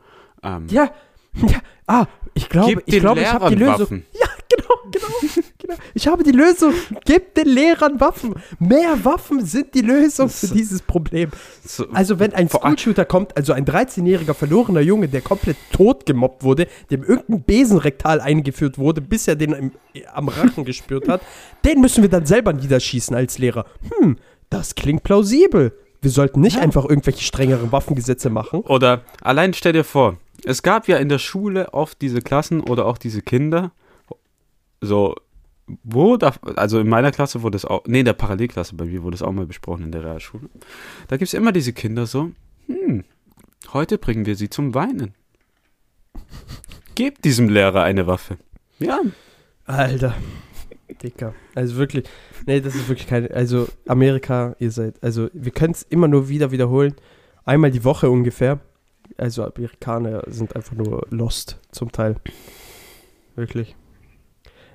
S3: Ähm,
S2: Ja, ja, ah, ich glaube, ich glaube, ich habe die Lösung.
S3: Waffen.
S2: Ja, genau, genau, genau. Ich habe die Lösung. Gebt den Lehrern Waffen. Mehr Waffen sind die Lösung für dieses Problem.
S3: so,
S2: Also wenn ein Schoolshooter kommt, also ein 13-jähriger verlorener Junge, der komplett tot gemobbt wurde, dem irgendein Besenrektal eingeführt wurde, bis er den im, am Rachen gespürt hat, den müssen wir dann selber niederschießen als Lehrer. Hm, das klingt plausibel. Wir sollten nicht einfach irgendwelche strengeren Waffengesetze machen.
S3: Oder allein stell dir vor, es gab ja in der Schule oft diese Klassen oder auch diese Kinder, so, wo da, also in meiner Klasse wurde es auch, nee, in der Parallelklasse bei mir wurde es auch mal besprochen in der Realschule. Da gibt es immer diese Kinder so, hm, heute bringen wir sie zum Weinen. Gebt diesem Lehrer eine Waffe. Ja,
S2: Alter. Dicker. Also wirklich, nee, das ist wirklich keine, also Amerika, ihr seid, also wir können es immer nur wieder wiederholen. Einmal die Woche ungefähr. Also Amerikaner sind einfach nur lost zum Teil. Wirklich.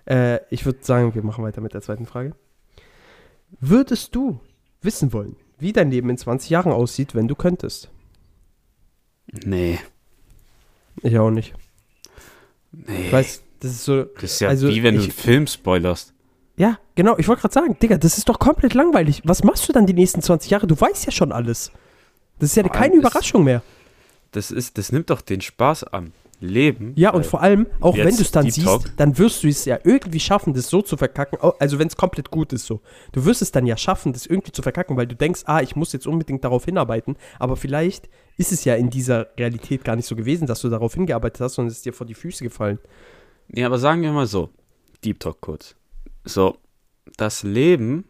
S2: Äh, ich würde sagen, wir machen weiter mit der zweiten Frage. Würdest du wissen wollen, wie dein Leben in 20 Jahren aussieht, wenn du könntest?
S3: nee,
S2: Ich auch nicht.
S3: nee.
S2: Ich weiß, das ist so,
S3: das ist ja
S2: also
S3: wie wenn du
S2: ich-
S3: einen Film spoilerst.
S2: Ja, genau. Ich wollte gerade sagen, Digga, das ist doch komplett langweilig. Was machst du dann die nächsten 20 Jahre? Du weißt ja schon alles. Das ist ja
S3: allem
S2: keine
S3: ist-
S2: Überraschung mehr.
S3: Das ist, das nimmt doch den Spaß am Leben.
S2: Ja, und vor allem, auch wenn du es dann siehst,
S3: Talk.
S2: dann wirst du es ja irgendwie schaffen, das so zu verkacken. Also, wenn es komplett gut ist, so. Du wirst es dann ja schaffen, das irgendwie zu verkacken, weil du denkst, ah, ich muss jetzt unbedingt darauf hinarbeiten. Aber vielleicht ist es ja in dieser Realität gar nicht so gewesen, dass du darauf hingearbeitet hast, sondern es ist dir vor die Füße gefallen.
S3: Ja, aber sagen wir mal so, Deep Talk kurz. So, das Leben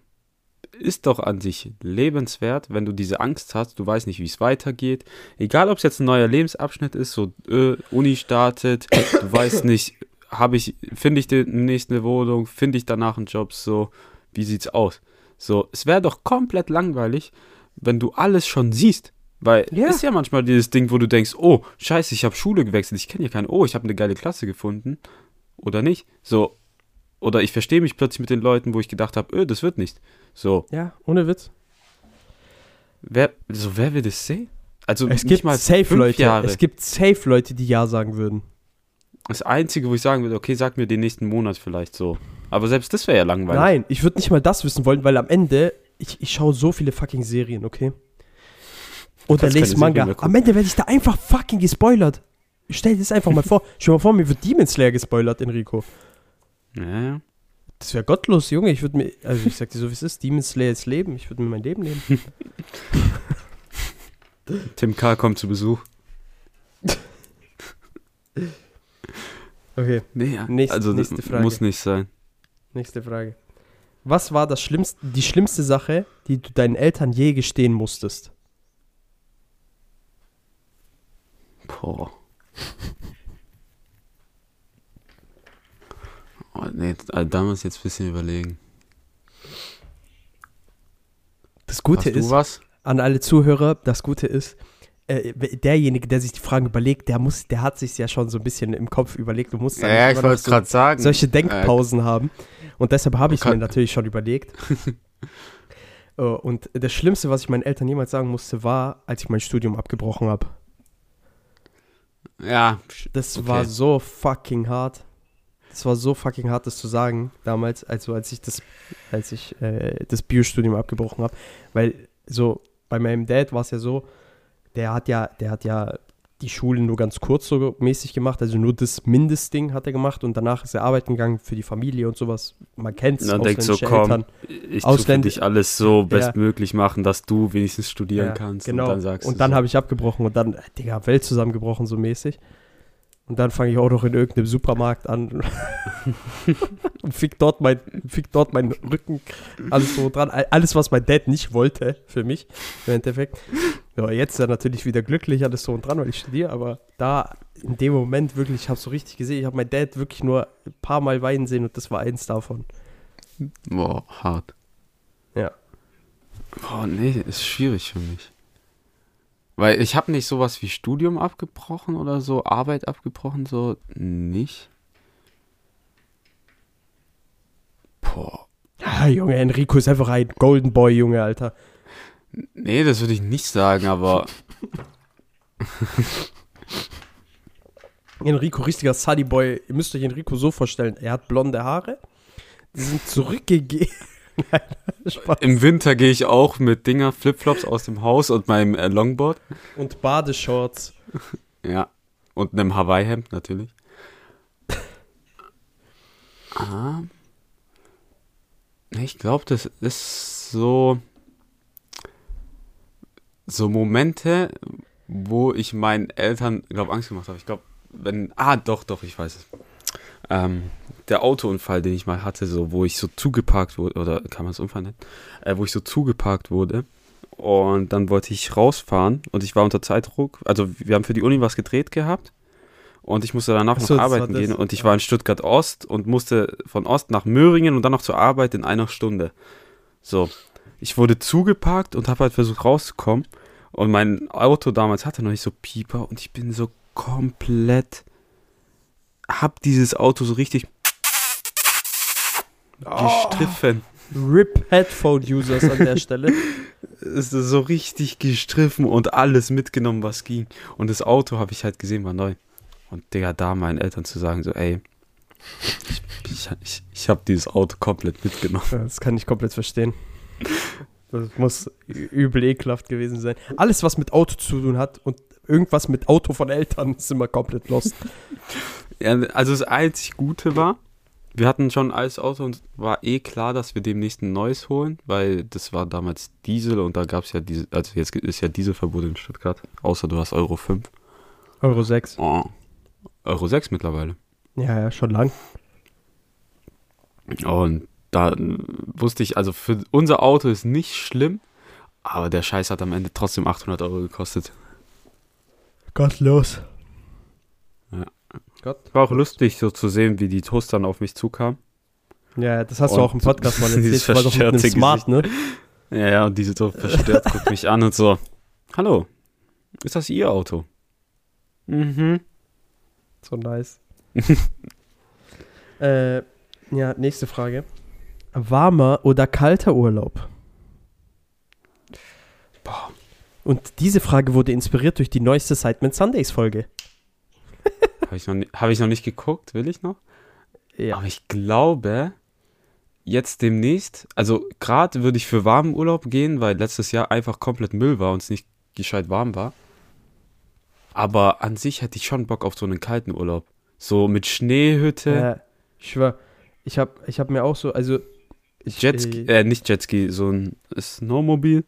S3: ist doch an sich lebenswert, wenn du diese Angst hast, du weißt nicht, wie es weitergeht. Egal, ob es jetzt ein neuer Lebensabschnitt ist, so äh, Uni startet, du weißt nicht, habe ich, finde ich die nächste Wohnung, finde ich danach einen Job, so, wie sieht's aus? So, es wäre doch komplett langweilig, wenn du alles schon siehst. Weil
S2: Ja.
S3: ist ja manchmal dieses Ding, wo du denkst, oh, scheiße, ich habe Schule gewechselt, ich kenne hier keinen, oh, ich habe eine geile Klasse gefunden. Oder nicht. So, oder ich verstehe mich plötzlich mit den Leuten, wo ich gedacht habe, öh, das wird nicht. So,
S2: Ja, ohne Witz.
S3: wer, so, wer will das sehen? Also
S2: Es gibt
S3: mal
S2: safe Leute.
S3: Jahre.
S2: Es gibt safe Leute, die Ja sagen würden.
S3: Das Einzige, wo ich sagen würde, okay, sag mir den nächsten Monat vielleicht so. Aber selbst das wäre ja langweilig.
S2: Nein, ich würde nicht mal das wissen wollen, weil am Ende, ich, ich schaue so viele fucking Serien, okay? Oder lese Manga. Am Ende werde ich da einfach fucking gespoilert. Stell dir das einfach mal vor. Stell dir mal vor, mir wird Demon Slayer gespoilert, Enrico.
S3: Ja, ja.
S2: Das wäre gottlos, Junge. Ich würde mir, also ich sag dir so, wie es ist. Demon Slayer ist Leben. Ich würde mir mein Leben nehmen.
S3: Tim K. kommt zu Besuch.
S2: Okay,
S3: Nee, ja.
S2: Nächst-
S3: also
S2: nächste
S3: das
S2: Frage.
S3: muss nicht sein.
S2: nächste Frage. Was war das schlimmste, die schlimmste Sache, die du deinen Eltern je gestehen musstest?
S3: Boah. Oh, nee, da muss ich jetzt ein bisschen überlegen.
S2: Das Gute
S3: du
S2: ist,
S3: was?
S2: an alle Zuhörer, das Gute ist, äh, derjenige, der sich die Fragen überlegt, der muss, der hat sich ja schon so ein bisschen im Kopf überlegt und muss dann immer noch so
S3: sagen.
S2: solche Denkpausen haben. Und deshalb habe ich es mir natürlich schon überlegt. Äh, und das Schlimmste, was ich meinen Eltern jemals sagen musste, war, als ich mein Studium abgebrochen habe.
S3: Äh, ja,
S2: Das
S3: Okay.
S2: war so fucking hart. Das war so fucking hart, das zu sagen damals, also als ich das, als ich äh, das Biostudium abgebrochen habe. Weil so bei meinem Dad war es ja so, der hat ja, der hat ja die Schule nur ganz kurz so mäßig gemacht, also nur das Mindestding hat er gemacht und danach ist er arbeiten gegangen für die Familie und sowas. Man kennt es,
S3: Dann denkst du,
S2: ausländische
S3: komm,
S2: Eltern.
S3: ich tue dich alles so
S2: Ja.
S3: bestmöglich machen, dass du wenigstens studieren
S2: Ja,
S3: kannst.
S2: Genau.
S3: Und dann
S2: dann
S3: so.
S2: habe ich abgebrochen und dann, Digga, Welt zusammengebrochen so mäßig. Und dann fange ich auch noch in irgendeinem Supermarkt an und fick dort, mein, fick dort meinen Rücken, alles so dran. All- Alles, was mein Dad nicht wollte für mich, im Endeffekt. Ja, jetzt ist er natürlich wieder glücklich, alles so und dran, weil ich studiere, aber da in dem Moment wirklich, ich habe so richtig gesehen, ich habe meinen Dad wirklich nur ein paar Mal weinen sehen und das war eins davon.
S3: Boah, hart.
S2: Ja.
S3: Boah, nee, ist schwierig für mich. Weil ich habe nicht sowas wie Studium abgebrochen oder so, Arbeit abgebrochen, so nicht. Boah.
S2: Ah, Junge, Enrico ist einfach ein Golden Boy, Junge, Alter.
S3: Nee, das würde ich nicht sagen, aber
S2: Enrico, richtiger Sunny Boy. Ihr müsst euch Enrico so vorstellen, er hat blonde Haare, die sind zurückgegeben. Nein, Spaß.
S3: im Winter gehe ich auch mit Dinger, Flipflops aus dem Haus und meinem äh, Longboard.
S2: Und Badeshorts.
S3: Ja. Und einem Hawaii-Hemd natürlich. ah. Ich glaube, das ist so. So Momente, wo ich meinen Eltern, glaube Angst gemacht habe. Ich glaube, wenn. Ah, doch, doch, ich weiß es. Ähm, der Autounfall, den ich mal hatte, so, wo ich so zugeparkt wurde, oder kann man es Unfall nennen? Äh, wo ich so zugeparkt wurde. Und dann wollte ich rausfahren und ich war unter Zeitdruck. Also wir haben für die Uni was gedreht gehabt. Und ich musste danach
S2: Ach so,
S3: noch arbeiten gehen. Und ich
S2: ja.
S3: war in Stuttgart Ost und musste von Ost nach Möhringen und dann noch zur Arbeit in einer Stunde. So. Ich wurde zugeparkt und habe halt versucht rauszukommen. Und mein Auto damals hatte noch nicht so Pieper und ich bin so komplett. Hab dieses Auto so richtig gestriffen.
S2: RIP Headphone Users an der Stelle.
S3: Es ist so richtig gestriffen und alles mitgenommen, was ging. Und das Auto habe ich halt gesehen, war neu. Und Digga, da meinen Eltern zu sagen, so, ey, ich, ich, ich, ich habe dieses Auto komplett mitgenommen.
S2: Das kann ich komplett verstehen. Das muss übel ekelhaft gewesen sein. Alles, was mit Auto zu tun hat und irgendwas mit Auto von Eltern, ist immer komplett lost.
S3: Also das einzig Gute war, wir hatten schon ein altes Auto und war eh klar, dass wir demnächst ein neues holen, weil das war damals Diesel und da gab es ja diese, also jetzt ist ja Dieselverbot in Stuttgart, außer du hast Euro 5.
S2: Euro 6.
S3: Oh, Euro 6 mittlerweile.
S2: Ja, ja, schon lang.
S3: Und da wusste ich, also für unser Auto ist nicht schlimm, aber der Scheiß hat am Ende trotzdem 800 Euro gekostet.
S2: Gottlos. Gott.
S3: War auch lustig, so zu sehen, wie die Toast dann auf mich zukam.
S2: Ja, das hast du
S3: Und
S2: auch im Podcast mal erzählt. Ich war doch mit einem Smart, ne?
S3: Ja, ja, und diese so verstört guckt mich an und so, hallo, ist das Ihr Auto? Mhm.
S2: So nice. äh, ja, nächste Frage. Warmer oder kalter Urlaub? Und diese Frage wurde inspiriert durch die neueste Sidemen Sundays Folge.
S3: Habe ich, noch ni- hab ich noch nicht geguckt, will ich noch?
S2: Ja.
S3: Aber ich glaube, jetzt demnächst, also gerade würde ich für warmen Urlaub gehen, weil letztes Jahr einfach komplett Müll war und es nicht gescheit warm war. Aber an sich hätte ich schon Bock auf so einen kalten Urlaub. So mit Schneehütte,
S2: Ja, ich schwör, ich habe ich hab mir auch so, also ich,
S3: Jetski,
S2: äh,
S3: äh, nicht Jetski, so ein Snowmobil.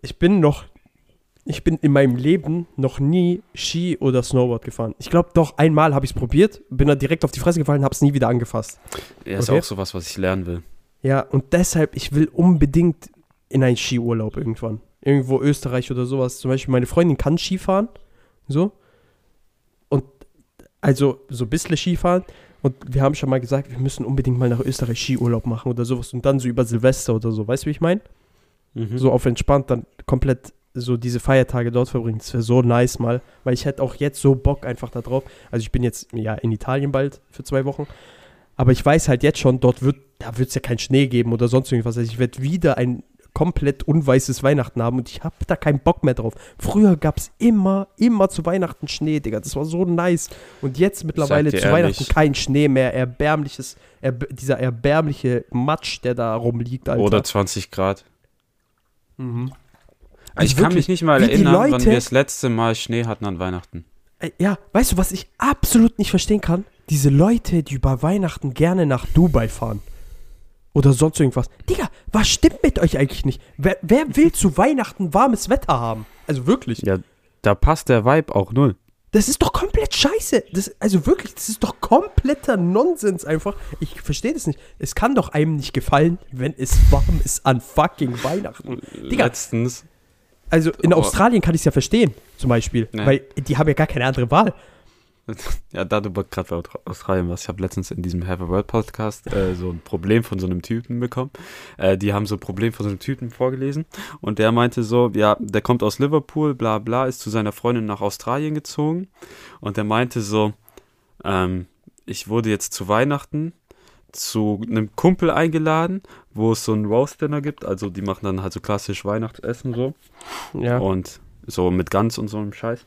S2: ich bin noch, ich bin in meinem Leben noch nie Ski oder Snowboard gefahren. Ich glaube doch, einmal habe ich es probiert, bin da direkt auf die Fresse gefallen, habe es nie wieder angefasst.
S3: Ja, ist
S2: Okay.
S3: auch sowas, was ich lernen will.
S2: Ja, und deshalb, ich will unbedingt in einen Skiurlaub irgendwann. Irgendwo Österreich oder sowas. Zum Beispiel meine Freundin kann Skifahren, so. Und also so ein bisschen Skifahren. Und wir haben schon mal gesagt, wir müssen unbedingt mal nach Österreich Skiurlaub machen oder sowas. Und dann so über Silvester oder so. Weißt du, wie ich meine?
S3: Mhm.
S2: so auf entspannt dann komplett so diese Feiertage dort verbringen. Das wäre so nice mal, weil ich hätte auch jetzt so Bock einfach da drauf. Also ich bin jetzt ja in Italien bald für zwei Wochen, aber ich weiß halt jetzt schon, dort wird, da wird es ja keinen Schnee geben oder sonst irgendwas. Also ich werde wieder ein komplett unweißes Weihnachten haben und ich habe da keinen Bock mehr drauf. Früher gab es immer, immer zu Weihnachten Schnee, Digga. Das war so nice. Und jetzt mittlerweile zu
S3: ehrlich.
S2: Weihnachten kein Schnee mehr. Erbärmliches, erb dieser erbärmliche Matsch, der da rumliegt, Alter.
S3: Oder 20 Grad.
S2: Mhm.
S3: Ich
S2: Also
S3: kann
S2: wirklich,
S3: mich nicht mal erinnern, wann
S2: Leute-
S3: wir das letzte Mal Schnee hatten an Weihnachten.
S2: Ey, Ja, weißt du, was ich absolut nicht verstehen kann? Diese Leute, die über Weihnachten gerne nach Dubai fahren. Oder sonst irgendwas. Digga, was stimmt mit euch eigentlich nicht? Wer, wer will zu Weihnachten warmes Wetter haben? Also wirklich.
S3: Ja, da passt der Vibe auch null.
S2: Das ist doch komplett scheiße. Das, also wirklich, das ist doch kompletter Nonsens einfach. Ich verstehe das nicht. Es kann doch einem nicht gefallen, wenn es warm ist an fucking Weihnachten. Digga.
S3: Letztens,
S2: Also in
S3: Oh.
S2: Australien kann ich es ja verstehen, zum Beispiel.
S3: Nee.
S2: Weil die haben ja gar keine andere Wahl.
S3: ja, da du gerade bei Austra- Australien warst, ich habe letztens in diesem Have a World Podcast äh, so ein Problem von so einem Typen bekommen. Äh, die haben so ein Problem von so einem Typen vorgelesen und der meinte so, ja, der kommt aus Liverpool, bla bla, ist zu seiner Freundin nach Australien gezogen und der meinte so, ähm, ich wurde jetzt zu Weihnachten zu einem Kumpel eingeladen, wo es so ein Roast Dinner gibt, also die machen dann halt so klassisch Weihnachtsessen so.
S2: Ja.
S3: Und so mit Gans und so einem Scheiß.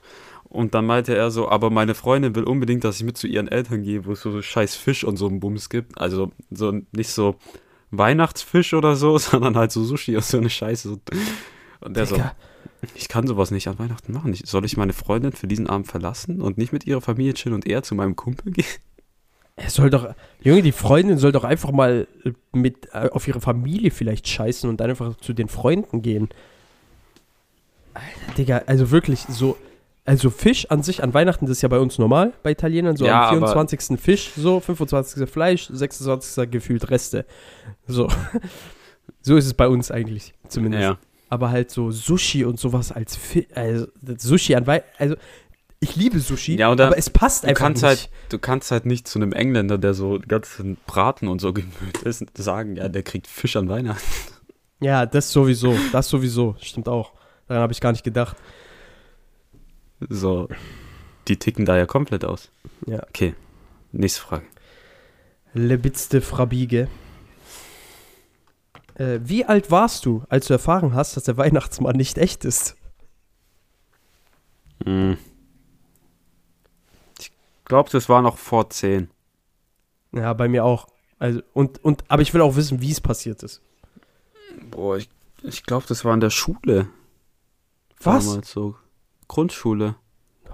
S3: Und dann meinte er so, aber meine Freundin will unbedingt, dass ich mit zu ihren Eltern gehe, wo es so, so scheiß Fisch und so einen Bums gibt. Also so nicht so Weihnachtsfisch oder so, sondern halt so Sushi und so eine Scheiße. So. Und der so,
S2: Digga.
S3: ich kann sowas nicht an Weihnachten machen. Ich, soll ich meine Freundin für diesen Abend verlassen und nicht mit ihrer Familie chillen und eher zu meinem Kumpel gehen?
S2: Er soll doch, Junge, die Freundin soll doch einfach mal mit äh, auf ihre Familie vielleicht scheißen und dann einfach zu den Freunden gehen. Alter, Digga, also wirklich so, also Fisch an sich an Weihnachten, das ist ja bei uns normal, bei Italienern, so
S3: Ja,
S2: am
S3: aber-
S2: 24. Fisch, so 25. Fleisch, 26. gefühlt Reste. So. so ist es bei uns eigentlich, zumindest.
S3: Ja.
S2: Aber halt so Sushi und sowas als Fi also Sushi an Weihnachten, also ich liebe Sushi,
S3: Ja,
S2: aber es passt einfach
S3: kannst,
S2: nicht.
S3: halt, du kannst halt nicht zu einem Engländer, der so ganzen Braten und so gewöhnt ist, sagen, ja, der kriegt Fisch an Weihnachten.
S2: Ja, das sowieso. Das sowieso. Stimmt auch. Daran habe ich gar nicht gedacht.
S3: So, die ticken da ja komplett aus.
S2: Ja.
S3: Okay, nächste Frage.
S2: Lebitzte Frabige. Äh, wie alt warst du, als du erfahren hast, dass der Weihnachtsmann nicht echt ist?
S3: Hm. Ich glaube, das war noch vor 10.
S2: Ja, bei mir auch. Also, und, und, aber ich will auch wissen, wie es passiert ist.
S3: Boah, ich, ich glaube, das war in der Schule.
S2: Was?
S3: Damals so. Grundschule.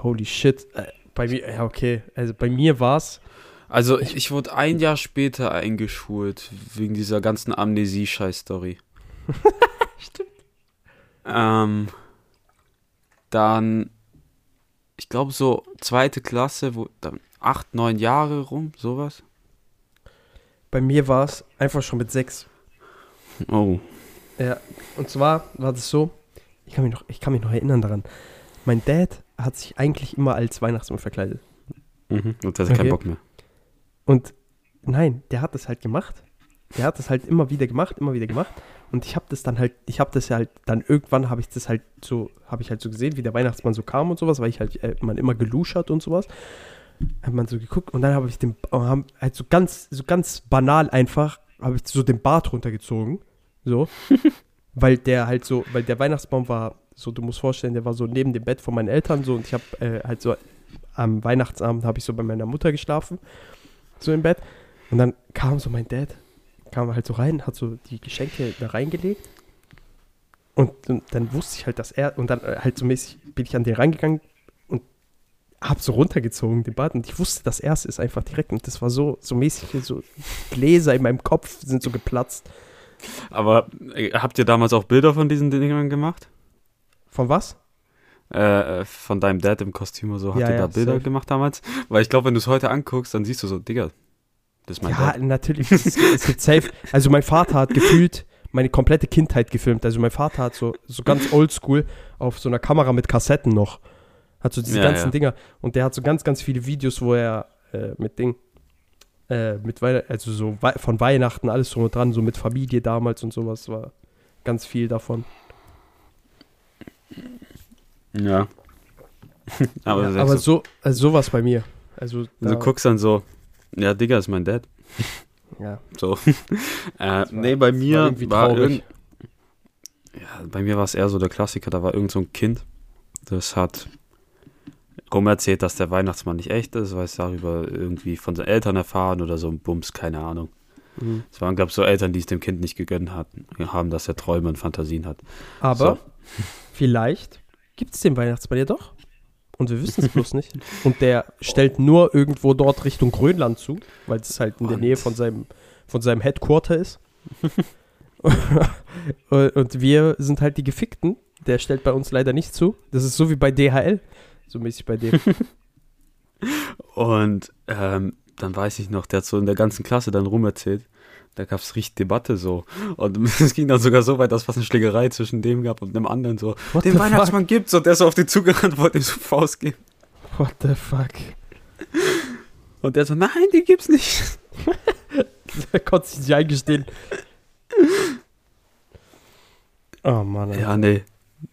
S2: Holy shit. Äh, bei mir, ja, okay. Also bei mir war es.
S3: Also, ich, ich wurde ein Jahr später eingeschult, wegen dieser ganzen Amnesie-Scheiß-Story.
S2: Stimmt.
S3: Ähm, dann, ich glaube, so zweite Klasse, wo dann acht, neun Jahre rum, sowas.
S2: Bei mir war es einfach schon mit sechs.
S3: Oh.
S2: Ja, und zwar war das so, ich kann mich noch, ich kann mich noch erinnern daran. Mein Dad hat sich eigentlich immer als Weihnachtsmann verkleidet.
S3: Mhm. Und der hat
S2: Okay.
S3: keinen Bock mehr.
S2: Und nein, der hat das halt gemacht. Der hat das halt immer wieder gemacht, immer wieder gemacht. Und ich habe das dann halt, ich habe das halt, dann irgendwann habe ich das halt so, habe ich halt so gesehen, wie der Weihnachtsmann so kam und sowas, weil ich halt, äh, man immer geluschert und sowas. Hat man so geguckt und dann habe ich den, haben halt so ganz, so ganz banal einfach, habe ich so den Bart runtergezogen. So. weil der halt so, weil der Weihnachtsbaum war So, du musst vorstellen, der war so neben dem Bett von meinen Eltern so und ich habe äh, halt so am Weihnachtsabend habe ich so bei meiner Mutter geschlafen, so im Bett. Und dann kam so mein Dad, kam halt so rein, hat so die Geschenke da reingelegt. Und, und dann wusste ich halt, dass er, und dann äh, halt so mäßig bin ich an den reingegangen und hab so runtergezogen, den Bart. Und ich wusste, dass er es ist einfach direkt. Und das war so, so mäßig, so Gläser in meinem Kopf sind so geplatzt.
S3: Aber äh, habt ihr damals auch Bilder von diesen Dingern gemacht?
S2: Von was?
S3: Äh, von deinem Dad im Kostüm oder so? Habt
S2: Ja,
S3: ihr
S2: ja,
S3: da Bilder
S2: safe.
S3: gemacht damals? Weil ich glaube, wenn du es heute anguckst, dann siehst du so, Digga, das mein
S2: Ja,
S3: Dad.
S2: natürlich. Es, es gibt safe. Also mein Vater hat gefühlt meine komplette Kindheit gefilmt. Also mein Vater hat so, so ganz oldschool auf so einer Kamera mit Kassetten noch. Hat so diese
S3: Ja,
S2: ganzen
S3: ja.
S2: Dinger. Und der hat so ganz, ganz viele Videos, wo er äh, mit Ding, äh, mit Wei also so Wei von Weihnachten, alles so dran, so mit Familie damals und sowas war ganz viel davon.
S3: Ja. aber
S2: ja, aber
S3: so,
S2: also sowas bei mir. Also, da,
S3: du guckst dann so, ja, Digga, ist mein Dad.
S2: ja.
S3: So. äh, nee, bei mir
S2: war
S3: war irgend, ja, bei mir war es eher so der Klassiker, da war irgend so ein Kind, das hat rum erzählt, dass der Weihnachtsmann nicht echt ist, weil es darüber irgendwie von seinen Eltern erfahren oder so ein Bums, keine Ahnung.
S2: Mhm.
S3: Es waren, glaube ich, so Eltern, die es dem Kind nicht gegönnt hatten, haben, dass er Träume und Fantasien hat.
S2: Aber
S3: So.
S2: vielleicht gibt es den Weihnachtsmann ja doch. Und wir wissen es bloß nicht. Und der stellt nur irgendwo dort Richtung Grönland zu, weil es halt in der Nähe von seinem, von seinem Headquarter ist. und und wir sind halt die Gefickten. Der stellt bei uns leider nicht zu. Das ist so wie bei DHL. So mäßig bei dem.
S3: Und ähm, dann weiß ich noch, der hat so in der ganzen Klasse dann rumerzählt. Da gab es richtig Debatte so. Und es ging dann sogar so weit, dass fast eine Schlägerei zwischen dem gab und dem anderen so.
S2: What
S3: den Weihnachtsmann gibt's und der ist so auf den zugerannt, wollte ihm so Faust geben.
S2: fuck? What the fuck?
S3: Und der so, nein, die gibt's nicht.
S2: Der konnte sich nicht eingestehen. Oh Mann. Alter.
S3: Ja, nee.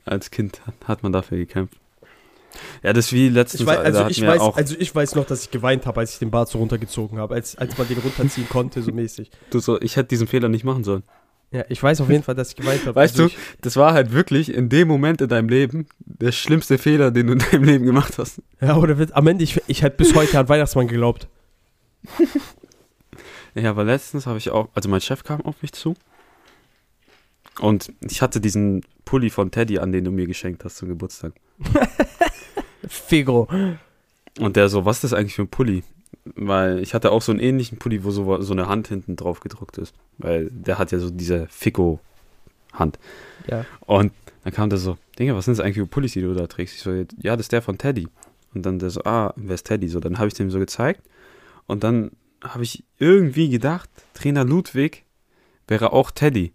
S3: Als Kind hat man dafür gekämpft. Ja, das ist wie letztens,
S2: Ich weiß, also, ich weiß,
S3: auch,
S2: also ich weiß noch, dass ich geweint habe, als ich den Bart so runtergezogen habe, als, als man den runterziehen konnte, so mäßig.
S3: du so, ich hätte diesen Fehler nicht machen sollen.
S2: Ja, ich weiß auf jeden Fall, dass ich geweint habe.
S3: Weißt
S2: Also
S3: du, das war halt wirklich in dem Moment in deinem Leben der schlimmste Fehler, den du in deinem Leben gemacht hast.
S2: Ja, oder wird, am Ende, ich, ich hätte bis heute an Weihnachtsmann geglaubt.
S3: Ja, aber letztens habe ich auch, also mein Chef kam auf mich zu und ich hatte diesen Pulli von Teddy an, den du mir geschenkt hast zum Geburtstag.
S2: Figo.
S3: Und der so, was ist das eigentlich für ein Pulli? Weil ich hatte auch so einen ähnlichen Pulli, wo so, so eine Hand hinten drauf gedruckt ist. Weil der hat ja so diese Fico-Hand.
S2: Ja.
S3: Und dann kam der so, Digga, was sind das eigentlich für Pullis, die du da trägst? Ich so, ja, das ist der von Teddy. Und dann der so, ah, wer ist Teddy? So, dann habe ich dem so gezeigt. Und dann habe ich irgendwie gedacht, Trainer Ludwig wäre auch Teddy.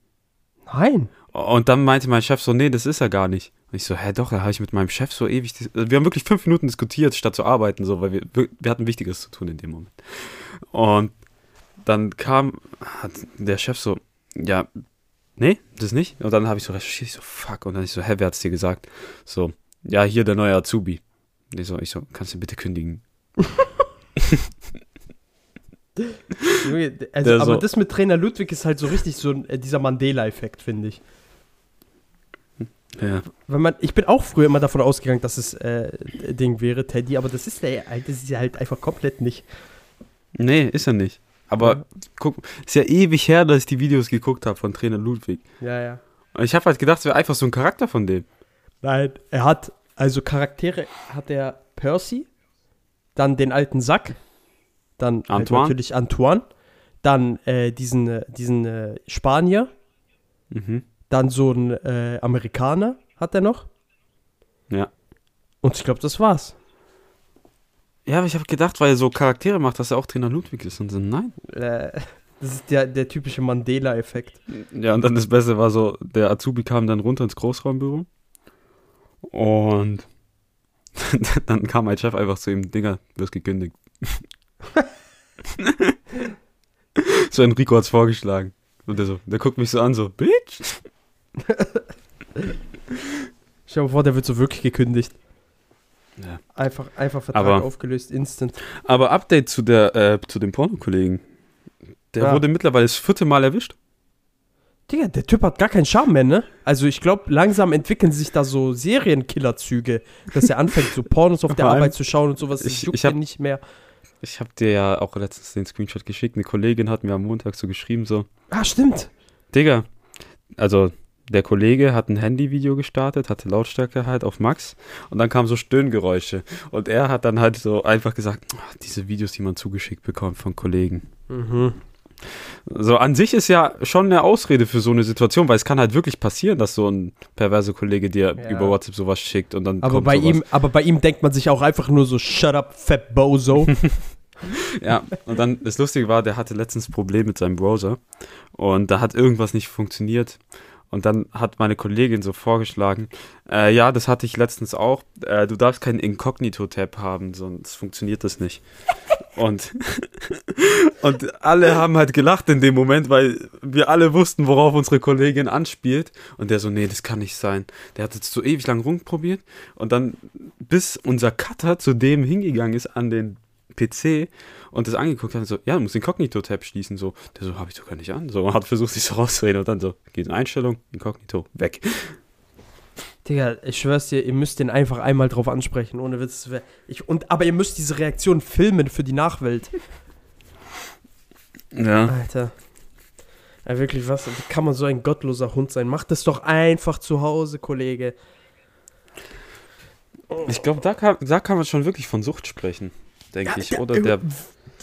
S2: Nein.
S3: Und dann meinte mein Chef so, nee, das ist er gar nicht. Und ich so, hä, doch, da habe ich mit meinem Chef so ewig, dis- wir haben wirklich fünf Minuten diskutiert, statt zu arbeiten, so, weil wir, wir hatten Wichtiges zu tun in dem Moment. Und dann kam hat der Chef so, ja, nee, das nicht. Und dann habe ich so recherchiert, ich so, fuck. Und dann ich so, hä, wer hat's dir gesagt? So, ja, hier der neue Azubi. Und ich so, ich so, kannst du bitte kündigen?
S2: Junge, Also, aber
S3: so-
S2: das mit Trainer Ludwig ist halt so richtig so äh, dieser Mandela-Effekt, finde ich.
S3: Ja.
S2: Wenn man, ich bin auch früher immer davon ausgegangen, dass es äh, Ding wäre, Teddy, aber das ist der halt, das ist ja halt einfach komplett nicht.
S3: Nee, ist er nicht. Aber
S2: Ja.
S3: guck, ist ja ewig her, dass ich die Videos geguckt habe von Trainer Ludwig.
S2: Ja, ja.
S3: Und ich habe halt gedacht, es wäre einfach so ein Charakter von dem.
S2: Nein, er hat, also Charaktere hat er Percy, dann den alten Sack, dann halt
S3: Antoine.
S2: natürlich Antoine, dann äh, diesen, äh, diesen äh, Spanier,
S3: Mhm.
S2: Dann so einen äh, Amerikaner hat er noch.
S3: Ja.
S2: Und ich glaube, das war's.
S3: Ja, aber ich habe gedacht, weil er so Charaktere macht, dass er auch Trainer Ludwig ist. Und so, nein.
S2: Äh, das ist der, der typische Mandela-Effekt.
S3: Ja, und dann das Beste war so, der Azubi kam dann runter ins Großraumbüro. Und dann kam mein Chef einfach zu ihm, Dinger, du wirst gekündigt. so Enrico hat's vorgeschlagen. Und der so, der guckt mich so an, so, Bitch.
S2: Dir mal vor, der wird so wirklich gekündigt.
S3: Ja.
S2: Einfach, einfach Vertrag
S3: Aber-
S2: aufgelöst, instant.
S3: Aber Update zu der, äh, zu dem Pornokollegen. Der
S2: Ja.
S3: wurde mittlerweile das vierte Mal erwischt.
S2: Digga, der Typ hat gar keinen Charme mehr, ne? Also ich glaube, langsam entwickeln sich da so Serienkillerzüge, dass er anfängt, so Pornos auf der Arbeit zu schauen und sowas.
S3: Ich- ich hab-
S2: nicht mehr.
S3: Ich habe dir ja auch letztens den Screenshot geschickt. Eine Kollegin hat mir am Montag so geschrieben, so,
S2: Ah, stimmt.
S3: Digga, also der Kollege hat ein Handyvideo gestartet, hatte Lautstärke halt auf Max und dann kamen so Stöhngeräusche. Und er hat dann halt so einfach gesagt, "Ah, diese Videos, die man zugeschickt bekommt von Kollegen.
S2: Mhm.
S3: So an sich ist ja schon eine Ausrede für so eine Situation, weil es kann halt wirklich passieren, dass so ein perverser Kollege dir
S2: Ja.
S3: über WhatsApp sowas schickt und dann
S2: Aber bei
S3: sowas.
S2: ihm, aber bei ihm denkt man sich auch einfach nur so, shut up, fat bozo.
S3: Ja, und dann das Lustige war, der hatte letztens Problem mit seinem Browser und da hat irgendwas nicht funktioniert. Und dann hat meine Kollegin so vorgeschlagen, äh, ja, das hatte ich letztens auch, äh, du darfst keinen Inkognito-Tab haben, sonst funktioniert das nicht. Und, und alle haben halt gelacht in dem Moment, weil wir alle wussten, worauf unsere Kollegin anspielt. Und der so, nee, das kann nicht sein. Der hat jetzt so ewig lang rumprobiert und dann, bis unser Cutter zu dem hingegangen ist an den PC und das angeguckt hat, so, ja, du musst Inkognito-Tab schließen, so, der so, habe ich doch gar nicht an, so, hat versucht, sich so rauszureden und dann so, geht in Einstellung, Inkognito, weg.
S2: Digga, ich schwör's dir, ihr müsst den einfach einmal drauf ansprechen, ohne Witz. Ich, und, aber ihr müsst diese Reaktion filmen für die Nachwelt.
S3: Ja.
S2: Alter. Ja, wirklich, was? Wie kann man so ein gottloser Hund sein? Macht das doch einfach zu Hause, Kollege.
S3: Ich glaube, da kann, da kann man schon wirklich von Sucht sprechen, denke ich, oder der,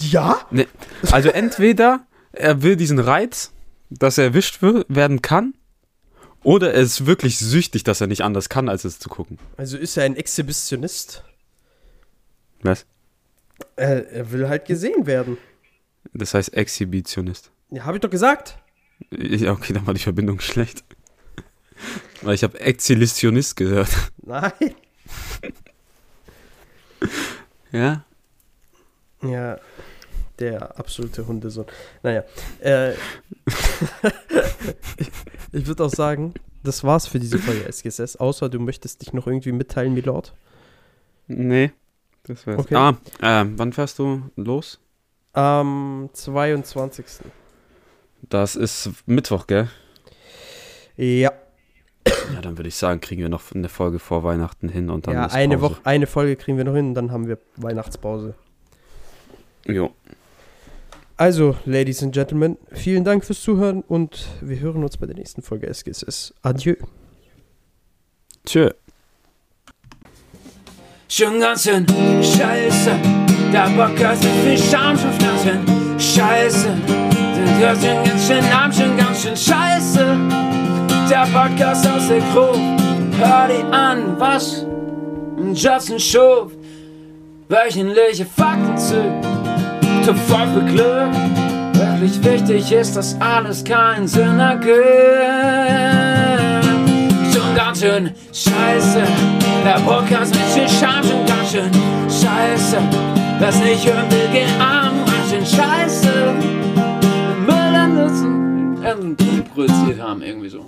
S2: Ja?
S3: also entweder er will diesen Reiz, dass er erwischt werden kann, oder er ist wirklich süchtig, dass er nicht anders kann, als es zu gucken.
S2: Also ist er ein Exhibitionist?
S3: Was?
S2: Er, er will halt gesehen werden.
S3: Das heißt Exhibitionist.
S2: Ja, hab ich doch gesagt.
S3: Ja, okay, dann war die Verbindung schlecht. Weil ich habe Exhibitionist gehört.
S2: Nein.
S3: Ja?
S2: Ja, der absolute Hundesohn. Naja, äh, ich, ich würde auch sagen, das war's für diese Folge SGSS, außer du möchtest dich noch irgendwie mitteilen, Milord.
S3: Nee. Das wär's.
S2: Okay.
S3: Ah, ähm, wann fährst du los?
S2: Am 22.
S3: Das ist Mittwoch, gell?
S2: Ja,
S3: Ja, dann würde ich sagen, kriegen wir noch eine Folge vor Weihnachten hin und dann
S2: ja
S3: ist
S2: eine. Woche, eine Folge kriegen wir noch hin und dann haben wir Weihnachtspause.
S3: Jo.
S2: Also, Ladies and Gentlemen, vielen Dank fürs Zuhören und wir hören uns bei der nächsten Folge SGSS. Adieu.
S3: Tschö.
S1: Schon ganz schön scheiße. Der Podcast mit viel Scham schon ganz schön scheiße. Der hört schon ganz schön arm, schon ganz schön scheiße. Der Podcast aus der Crew. Hör die an, was Justin schuf. Wöchentliche Fakten zu. Zu voll für Glück. Wirklich wichtig ist, dass alles keinen Sinn ergibt schon ganz schön scheiße. Der Podcast mit viel Scham schon ganz schön scheiße. Lass nicht hören will, geh arm, ganz schön scheiße. Müll an Nutzen, produziert haben, irgendwie so.